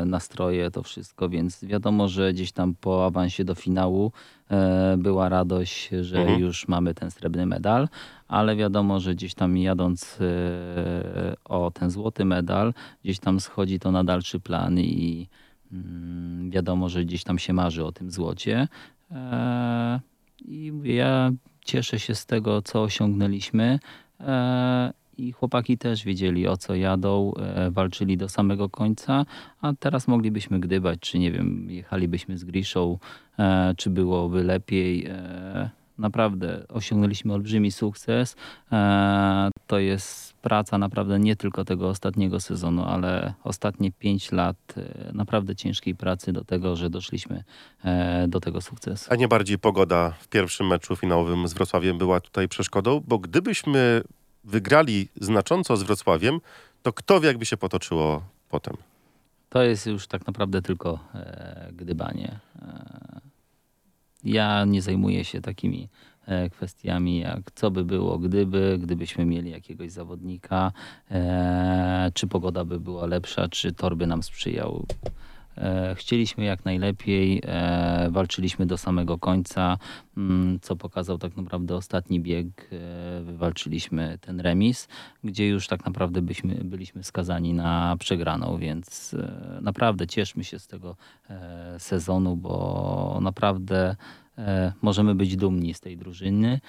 nastroje, to wszystko, więc wiadomo, że gdzieś tam po awansie do finału e, była radość, że Mhm. już mamy ten srebrny medal, ale wiadomo, że gdzieś tam jadąc e, o ten złoty medal, gdzieś tam schodzi to na dalszy plan i mm, wiadomo, że gdzieś tam się marzy o tym złocie. E, I ja cieszę się z tego, co osiągnęliśmy. I chłopaki też wiedzieli, o co jadą, e, walczyli do samego końca, a teraz moglibyśmy gdybać, czy nie wiem, jechalibyśmy z Griszą, e, czy byłoby lepiej. E, naprawdę osiągnęliśmy olbrzymi sukces. To jest praca naprawdę nie tylko tego ostatniego sezonu, ale ostatnie pięć lat naprawdę ciężkiej pracy do tego, że doszliśmy do tego sukcesu. A nie bardziej pogoda w pierwszym meczu finałowym z Wrocławiem była tutaj przeszkodą, bo gdybyśmy wygrali znacząco z Wrocławiem, to kto wie, jakby się potoczyło potem. To jest już tak naprawdę tylko e, gdybanie. E, ja nie zajmuję się takimi e, kwestiami, jak co by było, gdyby, gdybyśmy mieli jakiegoś zawodnika, e, czy pogoda by była lepsza, czy tor by nam sprzyjał. E, Chcieliśmy jak najlepiej, e, walczyliśmy do samego końca, mm, co pokazał tak naprawdę ostatni bieg. e, Wywalczyliśmy ten remis, gdzie już tak naprawdę byśmy, byliśmy skazani na przegraną, więc naprawdę cieszmy się z tego sezonu, bo naprawdę możemy być dumni z tej drużyny.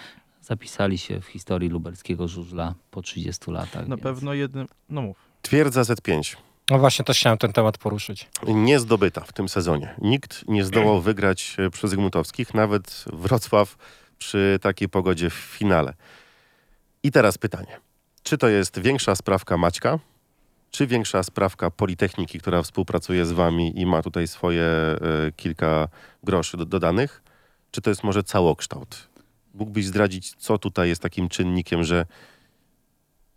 Zapisali się w historii lubelskiego żużla po 30 latach. Na więc... pewno jednym... No mów. Twierdza Z5 No właśnie, też chciałem ten temat poruszyć. nie zdobyta w tym sezonie. Nikt nie zdołał [clears throat] wygrać e, przy Zygmuntowskich, nawet Wrocław przy takiej pogodzie w finale. I teraz pytanie. Czy to jest większa sprawka Maćka, czy większa sprawka Politechniki, która współpracuje z wami i ma tutaj swoje e, kilka groszy do, dodanych, czy to jest może całokształt? Mógłbyś zdradzić, co tutaj jest takim czynnikiem, że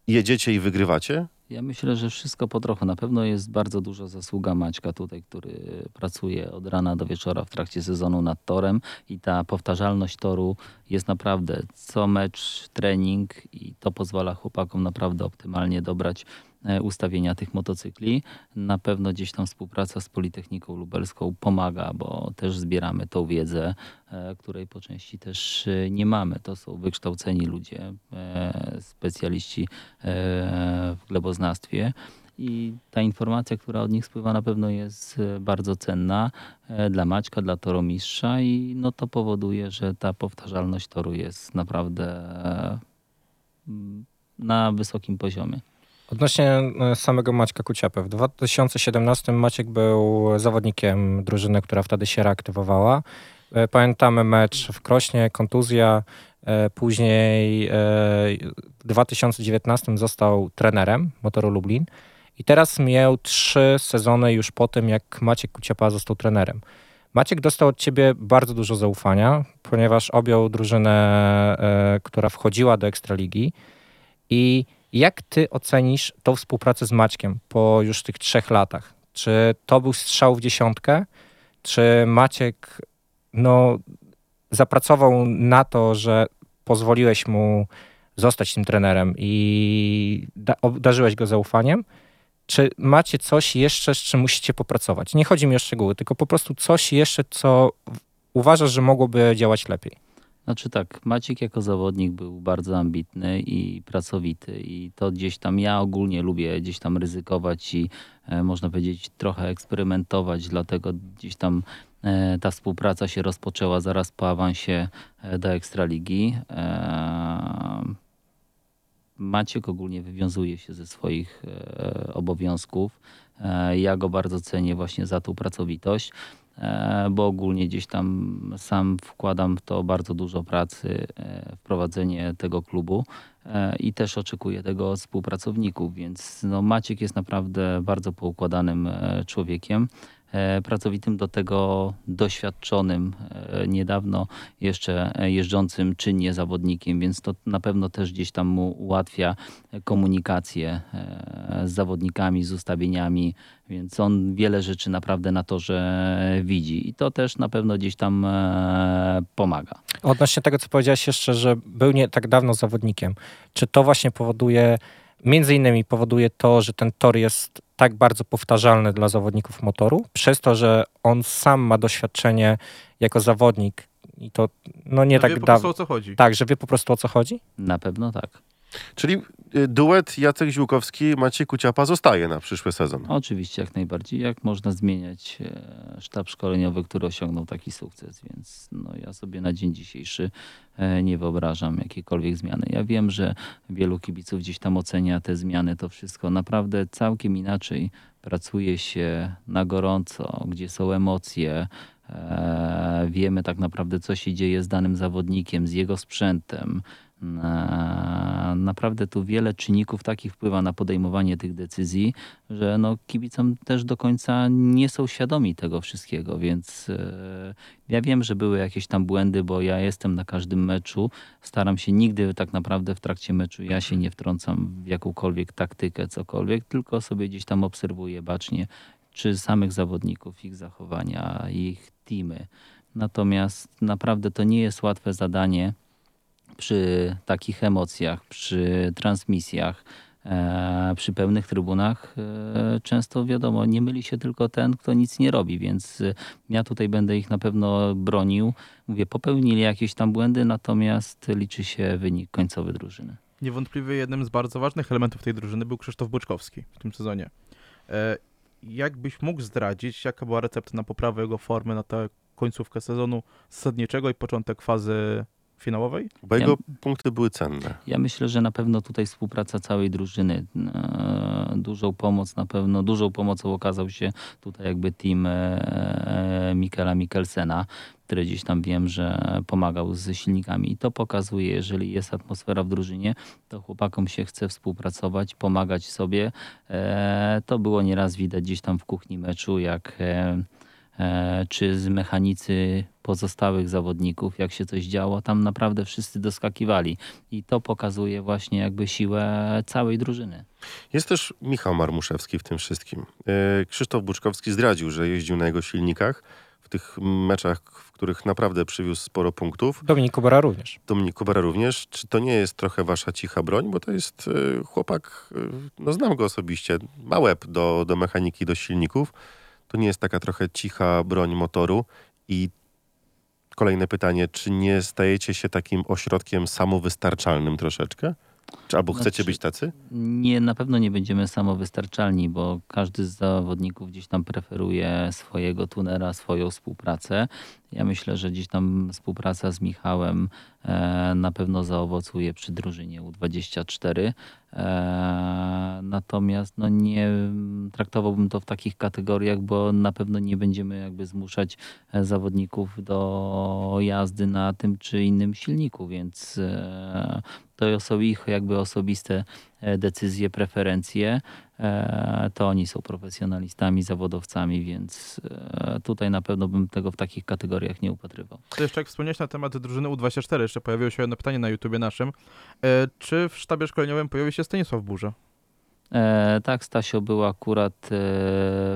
jedziecie i wygrywacie, Ja myślę, że wszystko po trochu. Na pewno jest bardzo duża zasługa Maćka tutaj, który pracuje od rana do wieczora w trakcie sezonu nad torem i ta powtarzalność toru jest naprawdę co mecz trening i to pozwala chłopakom naprawdę optymalnie dobrać ustawienia tych motocykli. Na pewno gdzieś tam współpraca z Politechniką Lubelską pomaga, bo też zbieramy tą wiedzę, e, której po części też e, nie mamy. To są wykształceni ludzie, e, specjaliści e, w gleboznawstwie. I ta informacja, która od nich spływa, na pewno jest e, bardzo cenna e, dla Maćka, dla toromistrza i no to powoduje, że ta powtarzalność toru jest naprawdę e, m, na wysokim poziomie. Odnośnie e, samego Maćka Kuciapy. W 2017 Maciek był zawodnikiem drużyny, która wtedy się reaktywowała. E, Pamiętamy mecz w Krośnie, kontuzja. E, Później w 2019 został trenerem Motoru Lublin. I teraz miał trzy sezony już po tym, jak Maciek Kuciapa został trenerem. Maciek dostał od ciebie bardzo dużo zaufania, ponieważ objął drużynę, która wchodziła do Ekstraligi. I jak ty ocenisz tą współpracę z Maćkiem po już tych trzech latach? Czy to był strzał w dziesiątkę? Czy Maciek no, zapracował na to, że pozwoliłeś mu zostać tym trenerem i da- obdarzyłeś go zaufaniem? Czy macie coś jeszcze, z czym musicie popracować? Nie chodzi mi o szczegóły, tylko po prostu coś jeszcze, co uważasz, że mogłoby działać lepiej. Znaczy tak, Maciek jako zawodnik był bardzo ambitny i pracowity i to gdzieś tam ja ogólnie lubię gdzieś tam ryzykować i e, można powiedzieć trochę eksperymentować, dlatego gdzieś tam e, ta współpraca się rozpoczęła zaraz po awansie e, do Ekstraligi. E, Maciek ogólnie wywiązuje się ze swoich e, obowiązków. E, ja go bardzo cenię właśnie za tą pracowitość, bo ogólnie gdzieś tam sam wkładam w to bardzo dużo pracy, e, w prowadzenie tego klubu e, i też oczekuję tego współpracowników, więc no, Maciek jest naprawdę bardzo poukładanym e, człowiekiem. E, Pracowitym do tego doświadczonym, e, niedawno jeszcze e, jeżdżącym czynnie zawodnikiem, więc to na pewno też gdzieś tam mu ułatwia komunikację z zawodnikami, z ustawieniami, więc on wiele rzeczy naprawdę na to, że widzi i to też na pewno gdzieś tam pomaga. Odnośnie tego, co powiedziałeś jeszcze, że był nie tak dawno zawodnikiem, czy to właśnie powoduje, między innymi powoduje to, że ten tor jest tak bardzo powtarzalny dla zawodników motoru, przez to, że on sam ma doświadczenie jako zawodnik i to no nie Wie tak po prostu dawno. o co chodzi. Tak, że wie po prostu o co chodzi? Na pewno tak. Czyli y, duet Jacek Ziółkowski, Maciej Kuciapa zostaje na przyszły sezon. Oczywiście, jak najbardziej. Jak można zmieniać e, sztab szkoleniowy, który osiągnął taki sukces, więc no, ja sobie na dzień dzisiejszy e, nie wyobrażam jakiejkolwiek zmiany. Ja wiem, że wielu kibiców gdzieś tam ocenia te zmiany, to wszystko. Naprawdę całkiem inaczej pracuje się na gorąco, gdzie są emocje. E, wiemy tak naprawdę, co się dzieje z danym zawodnikiem, z jego sprzętem. E, Naprawdę tu wiele czynników takich wpływa na podejmowanie tych decyzji, że no, kibicom też do końca nie są świadomi tego wszystkiego, więc e, ja wiem, że były jakieś tam błędy, bo ja jestem na każdym meczu, staram się nigdy tak naprawdę w trakcie meczu, ja się nie wtrącam w jakąkolwiek taktykę, cokolwiek, tylko sobie gdzieś tam obserwuję bacznie, czy samych zawodników, ich zachowania, ich teamy. Natomiast naprawdę to nie jest łatwe zadanie przy takich emocjach, przy transmisjach, e, przy pełnych trybunach. E, często wiadomo, nie myli się tylko ten, kto nic nie robi, więc e, ja tutaj będę ich na pewno bronił. Mówię, popełnili jakieś tam błędy, natomiast liczy się wynik końcowy drużyny. Niewątpliwie jednym z bardzo ważnych elementów tej drużyny był Krzysztof Boczkowski w tym sezonie. Jakbyś mógł zdradzić, jaka była recepta na poprawę jego formy na tę końcówkę sezonu zasadniczego i początek fazy finałowej? Bo jego punkty były cenne. Ja myślę, że na pewno tutaj współpraca całej drużyny, e, dużą pomoc na pewno, dużą pomocą okazał się tutaj jakby team e, Mikela Mikkelsena, który gdzieś tam wiem, że pomagał z silnikami i to pokazuje, jeżeli jest atmosfera w drużynie, to chłopakom się chce współpracować, pomagać sobie. E, To było nieraz widać gdzieś tam w kuchni meczu, jak e, e, czy z mechanicy pozostałych zawodników, jak się coś działo, tam naprawdę wszyscy doskakiwali. I to pokazuje właśnie jakby siłę całej drużyny. Jest też Michał Marmuszewski w tym wszystkim. E, Krzysztof Buczkowski zdradził, że jeździł na jego silnikach w tych meczach, w których naprawdę przywiózł sporo punktów. Dominik Kubera również. Dominik Kubera również. Czy to nie jest trochę wasza cicha broń? Bo to jest e, chłopak, e, no znam go osobiście, ma łeb do, do mechaniki, do silników. To nie jest taka trochę cicha broń motoru. I kolejne pytanie, czy nie stajecie się takim ośrodkiem samowystarczalnym troszeczkę? Czy albo chcecie Znaczy- być tacy? Nie, na pewno nie będziemy samowystarczalni, bo każdy z zawodników gdzieś tam preferuje swojego tunera, swoją współpracę. Ja myślę, że gdzieś tam współpraca z Michałem e, na pewno zaowocuje przy drużynie U24. E, natomiast no nie traktowałbym to w takich kategoriach, bo na pewno nie będziemy jakby zmuszać e, zawodników do jazdy na tym czy innym silniku, więc to są ich jakby osobiste decyzje, preferencje. E, To oni są profesjonalistami, zawodowcami, więc e, tutaj na pewno bym tego w takich kategoriach nie upatrywał. To jeszcze jak wspomniałeś na temat drużyny U24, jeszcze pojawiło się jedno pytanie na YouTubie naszym. E, czy w sztabie szkoleniowym pojawi się Stanisław Burza? E, tak, Stasio był akurat e,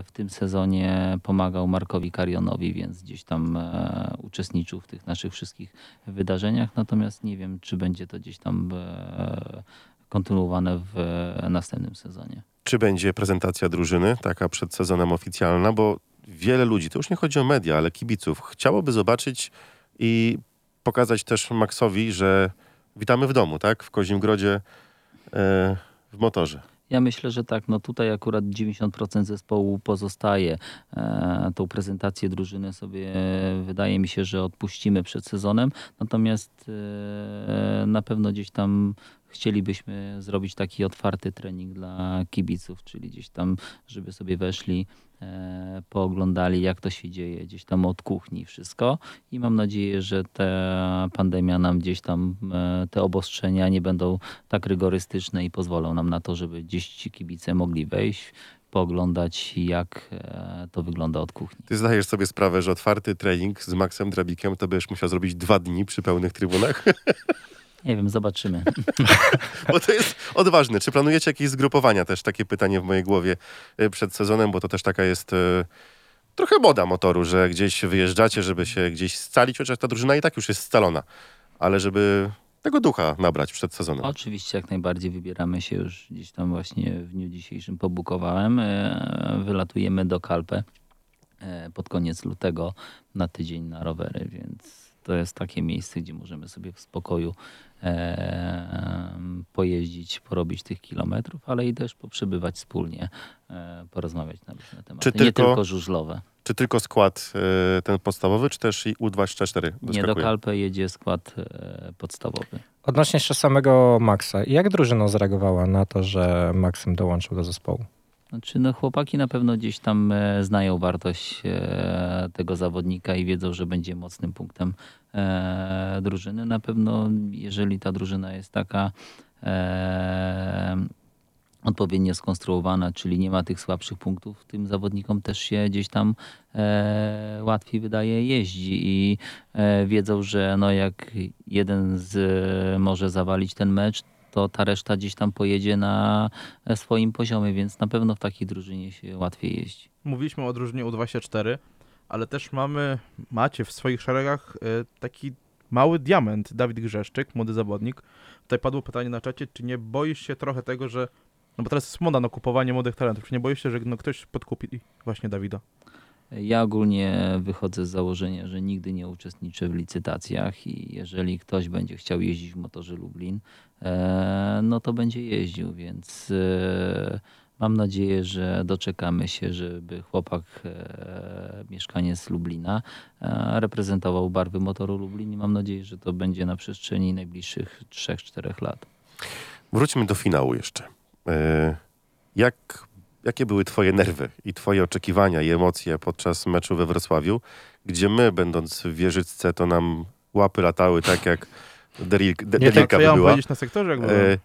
w tym sezonie, pomagał Markowi Karionowi, więc gdzieś tam e, uczestniczył w tych naszych wszystkich wydarzeniach, natomiast nie wiem, czy będzie to gdzieś tam kontynuowane w e, następnym sezonie. Czy będzie prezentacja drużyny, taka przed sezonem oficjalna? Bo wiele ludzi, to już nie chodzi o media, ale kibiców, chciałoby zobaczyć i pokazać też Maxowi, że witamy w domu, tak? W Kozimgrodzie e, w motorze. Ja myślę, że tak. No tutaj akurat 90% zespołu pozostaje. E, tą prezentację drużyny sobie e, wydaje mi się, że odpuścimy przed sezonem. Natomiast e, na pewno gdzieś tam chcielibyśmy zrobić taki otwarty trening dla kibiców, czyli gdzieś tam, żeby sobie weszli, e, pooglądali jak to się dzieje gdzieś tam od kuchni wszystko i mam nadzieję, że ta pandemia nam gdzieś tam e, te obostrzenia nie będą tak rygorystyczne i pozwolą nam na to, żeby gdzieś ci kibice mogli wejść, pooglądać jak e, to wygląda od kuchni. Ty zdajesz sobie sprawę, że otwarty trening z Maxem Drabikiem to będziesz musiał zrobić dwa dni przy pełnych trybunach? [laughs] Nie wiem, zobaczymy. [laughs] bo to jest odważne. Czy planujecie jakieś zgrupowania? Też takie pytanie w mojej głowie e, przed sezonem, bo to też taka jest e, trochę moda motoru, że gdzieś wyjeżdżacie, żeby się gdzieś scalić, chociaż ta drużyna i tak już jest scalona, ale żeby tego ducha nabrać przed sezonem. Oczywiście jak najbardziej wybieramy się już gdzieś tam właśnie w dniu dzisiejszym pobukowałem. E, Wylatujemy do Kalpę e, pod koniec lutego na tydzień na rowery, więc to jest takie miejsce, gdzie możemy sobie w spokoju pojeździć, porobić tych kilometrów, ale i też poprzebywać wspólnie, e, porozmawiać na różne tematy. Nie tylko- tylko żużlowe. Czy tylko skład e, ten podstawowy, czy też i U24 Nie do? Kalpę jedzie skład e, podstawowy. Odnośnie jeszcze samego Maxa. Jak drużyna zareagowała na to, że Maksym dołączył do zespołu? Znaczy, no chłopaki na pewno gdzieś tam e, znają wartość e, tego zawodnika i wiedzą, że będzie mocnym punktem e, drużyny. Na pewno, jeżeli ta drużyna jest taka odpowiednio skonstruowana, czyli nie ma tych słabszych punktów, tym zawodnikom też się gdzieś tam łatwiej wydaje jeździ i wiedzą, że no jak jeden z może zawalić ten mecz, to ta reszta gdzieś tam pojedzie na e, swoim poziomie, więc na pewno w takiej drużynie się łatwiej jeździ. Mówiliśmy o drużynie U24, ale też mamy, macie w swoich szeregach e, taki mały diament, Dawid Grzeszczyk, młody zawodnik. Tutaj padło pytanie na czacie, czy nie boisz się trochę tego, że, no bo teraz jest moda na kupowanie młodych talentów, czy nie boisz się, że no, ktoś podkupi właśnie Dawida? Ja ogólnie wychodzę z założenia, że nigdy nie uczestniczę w licytacjach i jeżeli ktoś będzie chciał jeździć w motorze Lublin, e, no to będzie jeździł, więc e, mam nadzieję, że doczekamy się, żeby chłopak, e, mieszkaniec Lublina, reprezentował barwy motoru Lublin i mam nadzieję, że to będzie na przestrzeni najbliższych 3-4 lat. Wróćmy do finału jeszcze. Jak, jakie były twoje nerwy i twoje oczekiwania i emocje podczas meczu we Wrocławiu, gdzie my, będąc w Wieżycce, to nam łapy latały tak jak Deril, de, Nie tak, Co by ja była. na sektorze, jak? E,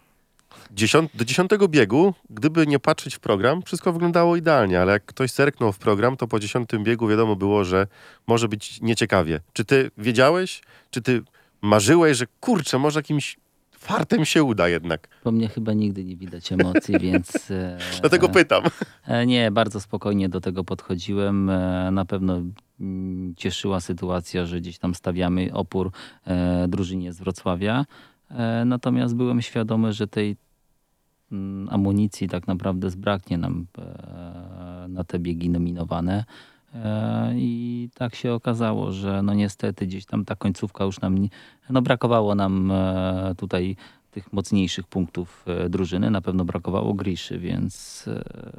Dziesiąt, do dziesiątego biegu, gdyby nie patrzeć w program, wszystko wyglądało idealnie, ale jak ktoś zerknął w program, to po dziesiątym biegu wiadomo było, że może być nieciekawie. Czy ty wiedziałeś, czy ty marzyłeś, że kurczę, może jakimś fartem się uda jednak? Po mnie chyba nigdy nie widać emocji, [laughs] więc... [laughs] e, Dlatego pytam. E, Nie, bardzo spokojnie do tego podchodziłem. E, Na pewno mm, cieszyła sytuacja, że gdzieś tam stawiamy opór e, drużynie z Wrocławia. E, Natomiast byłem świadomy, że tej mm, amunicji tak naprawdę zbraknie nam e, na te biegi nominowane. E, I tak się okazało, że no niestety gdzieś tam ta końcówka już nam, no brakowało nam e, tutaj tych mocniejszych punktów e, drużyny. Na pewno brakowało Griszy, więc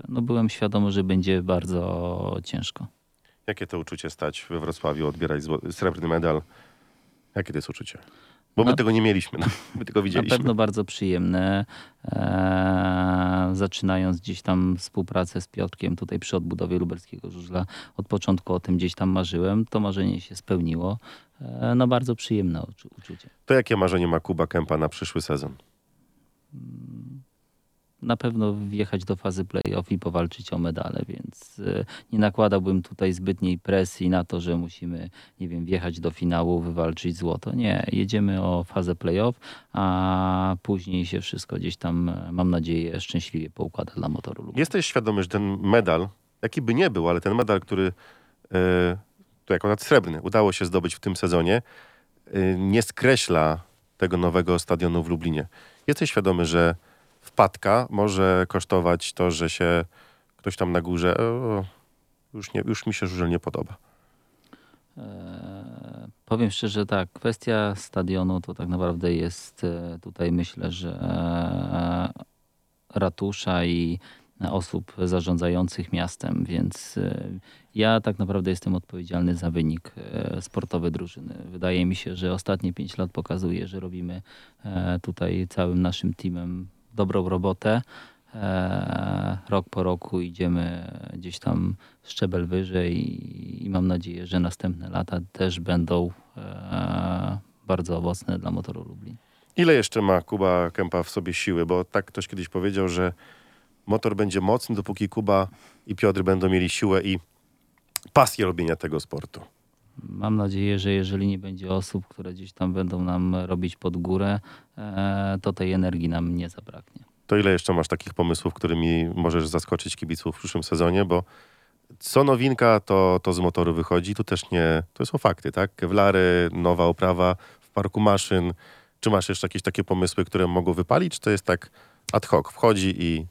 no byłem świadomy, że będzie bardzo ciężko. Jakie to uczucie stać we Wrocławiu, odbierać srebrny medal? Jakie to jest uczucie? Bo my No- tego nie mieliśmy, no. my Na widzieliśmy. pewno bardzo przyjemne. E, zaczynając gdzieś tam współpracę z Piotrkiem tutaj przy odbudowie lubelskiego żużla, od początku o tym gdzieś tam marzyłem. To marzenie się spełniło. E, no bardzo przyjemne uczu- uczucie. To jakie marzenie ma Kuba Kępa na przyszły sezon? Na pewno wjechać do fazy playoff i powalczyć o medale, więc e, nie nakładałbym tutaj zbytniej presji na to, że musimy, nie wiem, wjechać do finału, wywalczyć złoto. Nie, jedziemy o fazę playoff, a później się wszystko gdzieś tam, e, mam nadzieję, szczęśliwie poukłada dla motoru. Jesteś świadomy, że ten medal, jaki by nie był, ale ten medal, który e, to nawet srebrny udało się zdobyć w tym sezonie, e, nie skreśla tego nowego stadionu w Lublinie. Jesteś świadomy, że wpadka może kosztować to, że się ktoś tam na górze o, już, nie, już mi się żużel nie podoba. E, Powiem szczerze tak, kwestia stadionu to tak naprawdę jest e, tutaj myślę, że e, ratusza i osób zarządzających miastem, więc e, ja tak naprawdę jestem odpowiedzialny za wynik e, sportowy drużyny. Wydaje mi się, że ostatnie pięć lat pokazuje, że robimy e, tutaj całym naszym teamem dobrą robotę. E, Rok po roku idziemy gdzieś tam szczebel wyżej i- mam nadzieję, że następne lata też będą e, bardzo owocne dla motoru Lublin. Ile jeszcze ma Kuba Kępa w sobie siły? Bo tak ktoś kiedyś powiedział, że motor będzie mocny, dopóki Kuba i Piotr będą mieli siłę i pasję robienia tego sportu. Mam nadzieję, że jeżeli nie będzie osób, które gdzieś tam będą nam robić pod górę, e, to tej energii nam nie zabraknie. To ile jeszcze masz takich pomysłów, którymi możesz zaskoczyć kibiców w przyszłym sezonie? Bo co nowinka, to, to z motoru wychodzi. Tu też nie, to są fakty, tak? Kevlary, nowa oprawa w parku maszyn. Czy masz jeszcze jakieś takie pomysły, które mogą wypalić? Czy to jest tak ad hoc, wchodzi i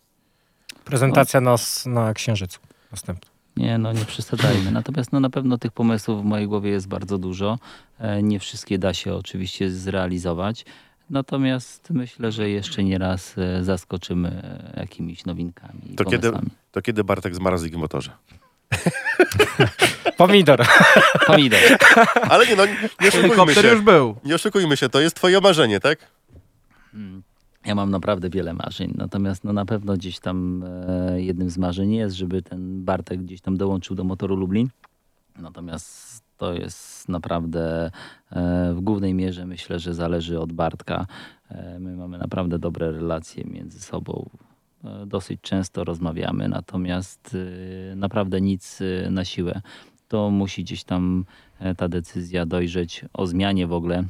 Prezentacja nas na Księżycu następna. Nie, no nie przesadzajmy. Natomiast no, na pewno tych pomysłów w mojej głowie jest bardzo dużo. E, Nie wszystkie da się oczywiście zrealizować. Natomiast myślę, że jeszcze nie raz e, zaskoczymy e, jakimiś nowinkami. i to kiedy, to kiedy Bartek zmarzlik w motorze? [laughs] Pomidor. [laughs] Pomidor. Ale nie, no nie oszukujmy się. już był. Nie oszukujmy się, to jest twoje marzenie, tak? Ja mam naprawdę wiele marzeń, natomiast no na pewno gdzieś tam e, jednym z marzeń jest, żeby ten Bartek gdzieś tam dołączył do motoru Lublin. Natomiast to jest naprawdę e, w głównej mierze myślę, że zależy od Bartka. E, my mamy naprawdę dobre relacje między sobą. E, dosyć często rozmawiamy, natomiast e, naprawdę nic e, na siłę. To musi gdzieś tam ta decyzja dojrzeć o zmianie w ogóle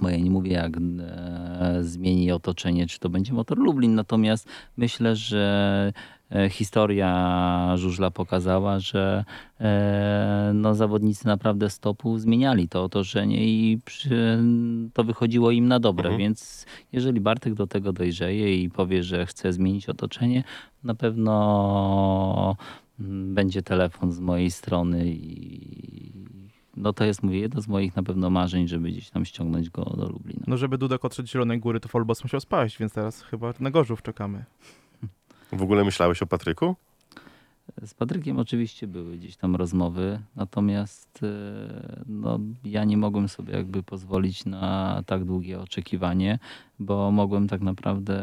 bo ja nie mówię, jak e, zmieni otoczenie, czy to będzie motor Lublin, natomiast myślę, że e, historia żużla pokazała, że e, no, zawodnicy naprawdę stopu zmieniali to otoczenie i przy, to wychodziło im na dobre, Mhm. więc jeżeli Bartek do tego dojrzeje i powie, że chce zmienić otoczenie, na pewno mm, będzie telefon z mojej strony i no to jest, mówię, jedno z moich na pewno marzeń, żeby gdzieś tam ściągnąć go do Lublina. No żeby Dudek odszedł Zielonej Góry, to Folbos musiał spaść, więc teraz chyba na Gorzów czekamy. W ogóle myślałeś o Patryku? Z Patrykiem oczywiście były gdzieś tam rozmowy, natomiast e, no, ja nie mogłem sobie jakby pozwolić na tak długie oczekiwanie, bo mogłem tak naprawdę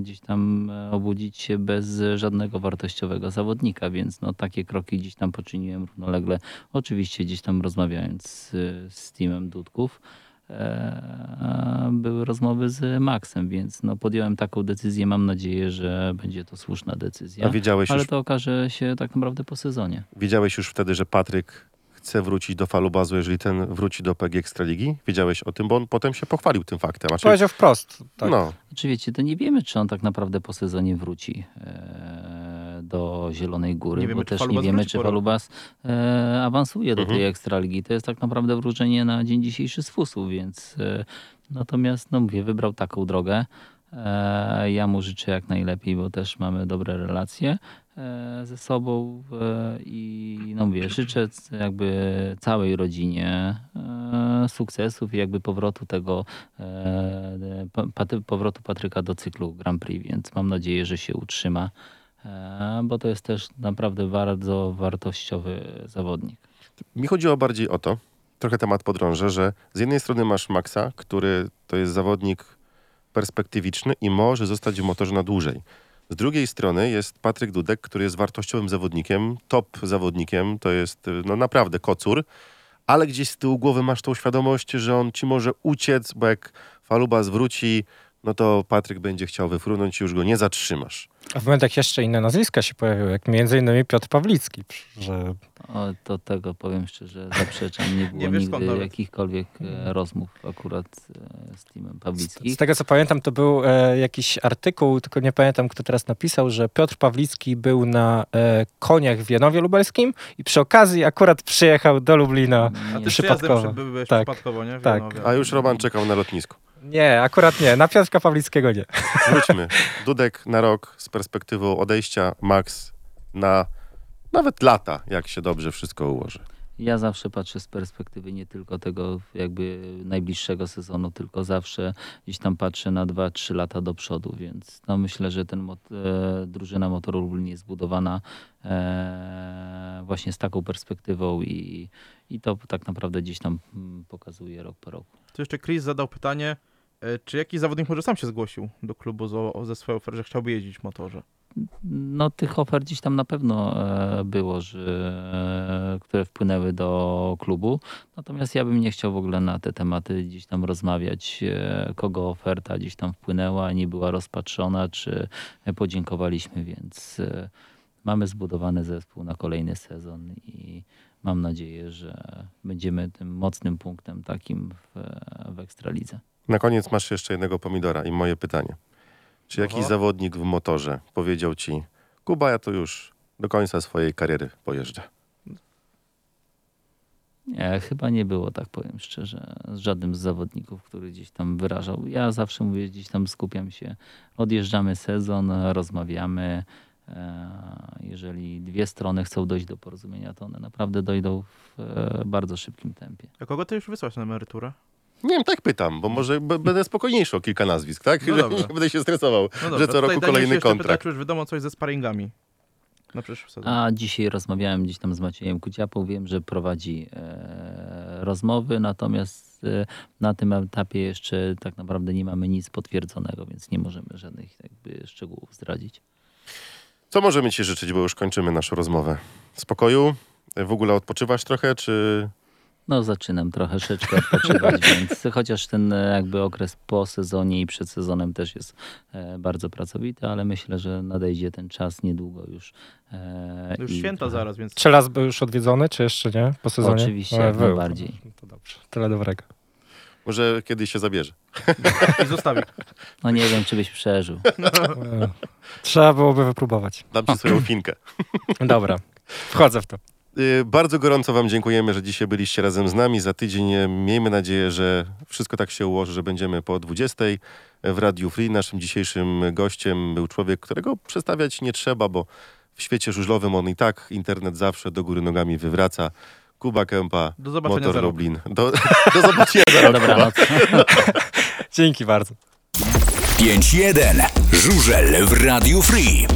gdzieś tam obudzić się bez żadnego wartościowego zawodnika, więc no, takie kroki gdzieś tam poczyniłem równolegle, oczywiście gdzieś tam rozmawiając z, z teamem Dudków. E, były rozmowy z Maxem, więc no, podjąłem taką decyzję. Mam nadzieję, że będzie to słuszna decyzja. A wiedziałeś Ale już, to okaże się tak naprawdę po sezonie. wiedziałeś już wtedy, że Patryk chce wrócić do falubazu, jeżeli ten wróci do PG Ekstraligi? Wiedziałeś o tym, bo on potem się pochwalił tym faktem. Znaczy, Powiedział wprost. Tak. No, Znaczy wiecie, to nie wiemy, czy on tak naprawdę po sezonie wróci e, do Zielonej Góry, Nie wiemy, bo też nie wiemy, czy. Falubas e, awansuje do Mhm. tej Ekstraligi. To jest tak naprawdę wróżenie na dzień dzisiejszy z fusu, więc e, natomiast, no mówię, wybrał taką drogę. E, ja mu życzę jak najlepiej, bo też mamy dobre relacje ze sobą e, i no mówię, życzę jakby całej rodzinie e, sukcesów i jakby powrotu tego e, powrotu Patryka do cyklu Grand Prix, więc mam nadzieję, że się utrzyma, e, bo to jest też naprawdę bardzo wartościowy zawodnik. Mi chodziło bardziej o to, trochę temat podrążę, że z jednej strony masz Maxa, który to jest zawodnik perspektywiczny i może zostać w motorze na dłużej. Z drugiej strony jest Patryk Dudek, który jest wartościowym zawodnikiem, top zawodnikiem, to jest y, no naprawdę kocur, ale gdzieś z tyłu głowy masz tą świadomość, że on ci może uciec, bo jak Faluba zwróci, no to Patryk będzie chciał wyfrunąć i już go nie zatrzymasz. A w momentach jeszcze inne nazwiska się pojawiły, jak między innymi Piotr Pawlicki, że O, to tego powiem szczerze, zaprzeczam, nie [laughs] było Nie nigdy jakichkolwiek e, rozmów akurat e, z teamem z, Pawlickich. z tego co pamiętam, to był e, jakiś artykuł, tylko nie pamiętam kto teraz napisał, że Piotr Pawlicki był na e, koniach w Janowie Lubelskim i przy okazji akurat przyjechał do Lublina. A ty przypadkowo. byłeś Tak. przypadkowo, nie? W Tak. Janowie. A już Roman czekał na lotnisku. Nie, akurat nie, na Piotrka Pawlickiego nie. [laughs] Wróćmy. Dudek na rok z perspektywą odejścia, Max na nawet lata, jak się dobrze wszystko ułoży. Ja zawsze patrzę z perspektywy nie tylko tego jakby najbliższego sezonu, tylko zawsze gdzieś tam patrzę na 2-3 lata do przodu, więc no myślę, że ten mot, e, drużyna Motoru Lublin jest zbudowana e, właśnie z taką perspektywą i, i to tak naprawdę gdzieś tam mm, pokazuje rok po roku. Tu jeszcze Chris zadał pytanie, czy jakiś zawodnik może sam się zgłosił do klubu ze swoją ofertą, że chciałby jeździć w motorze? No tych ofert gdzieś tam na pewno e, było, że, e, które wpłynęły do klubu. Natomiast ja bym nie chciał w ogóle na te tematy gdzieś tam rozmawiać, e, kogo oferta gdzieś tam wpłynęła, nie była rozpatrzona, czy podziękowaliśmy, więc e, mamy zbudowany zespół na kolejny sezon i mam nadzieję, że będziemy tym mocnym punktem takim w, w Ekstralidze. Na koniec masz jeszcze jednego pomidora i moje pytanie. Czy jakiś Oho. zawodnik w motorze powiedział ci, Kuba, ja to już do końca swojej kariery pojeżdżę. Nie, chyba nie było, tak powiem szczerze, z żadnym z zawodników, który gdzieś tam wyrażał. Ja zawsze mówię, gdzieś tam skupiam się, odjeżdżamy sezon, rozmawiamy. E, Jeżeli dwie strony chcą dojść do porozumienia, to one naprawdę dojdą w e, bardzo szybkim tempie. A kogo ty już wysłać na emeryturę? Nie wiem, tak pytam, bo może będę spokojniejszy o kilka nazwisk, tak? No [laughs] nie będę się stresował, No dobra, że co roku kolejny jeszcze Pyta, kontrakt. czy już wiadomo coś ze sparingami sezon? A dzisiaj rozmawiałem gdzieś tam z Maciejem Kuciapą, wiem, że prowadzi e, rozmowy, natomiast e, na tym etapie jeszcze tak naprawdę nie mamy nic potwierdzonego, więc nie możemy żadnych jakby szczegółów zdradzić. Co możemy ci życzyć, bo już kończymy naszą rozmowę? Spokoju? W ogóle odpoczywasz trochę, czy No zaczynam troszeczkę odpoczywać, [laughs] więc chociaż ten e, jakby okres po sezonie i przed sezonem też jest e, bardzo pracowity, ale myślę, że nadejdzie ten czas niedługo już. e, Już i święta trochę- zaraz, więc Czy las był już odwiedzony, czy jeszcze nie po sezonie? Oczywiście, jak najbardziej. To dobrze, tyle dobrego. może kiedyś się zabierze? [laughs] i zostawi. No nie wiem, czy byś przeżył. [laughs] E, Trzeba byłoby wypróbować. Dam ci swoją finkę. Dobra, wchodzę w to. Y, Bardzo gorąco Wam dziękujemy, że dzisiaj byliście razem z nami. Za tydzień e, miejmy nadzieję, że wszystko tak się ułoży, że będziemy po 20 w Radiu Free. Naszym dzisiejszym gościem był człowiek, którego przedstawiać nie trzeba, bo w świecie żużlowym on i tak internet zawsze do góry nogami wywraca. Kuba Kępa, Do zobaczenia Motor. Lublin. Do, [laughs] do zobaczenia za rok. Dobranoc. [laughs] Dzięki bardzo. 5-1. Żużel w Radiu Free.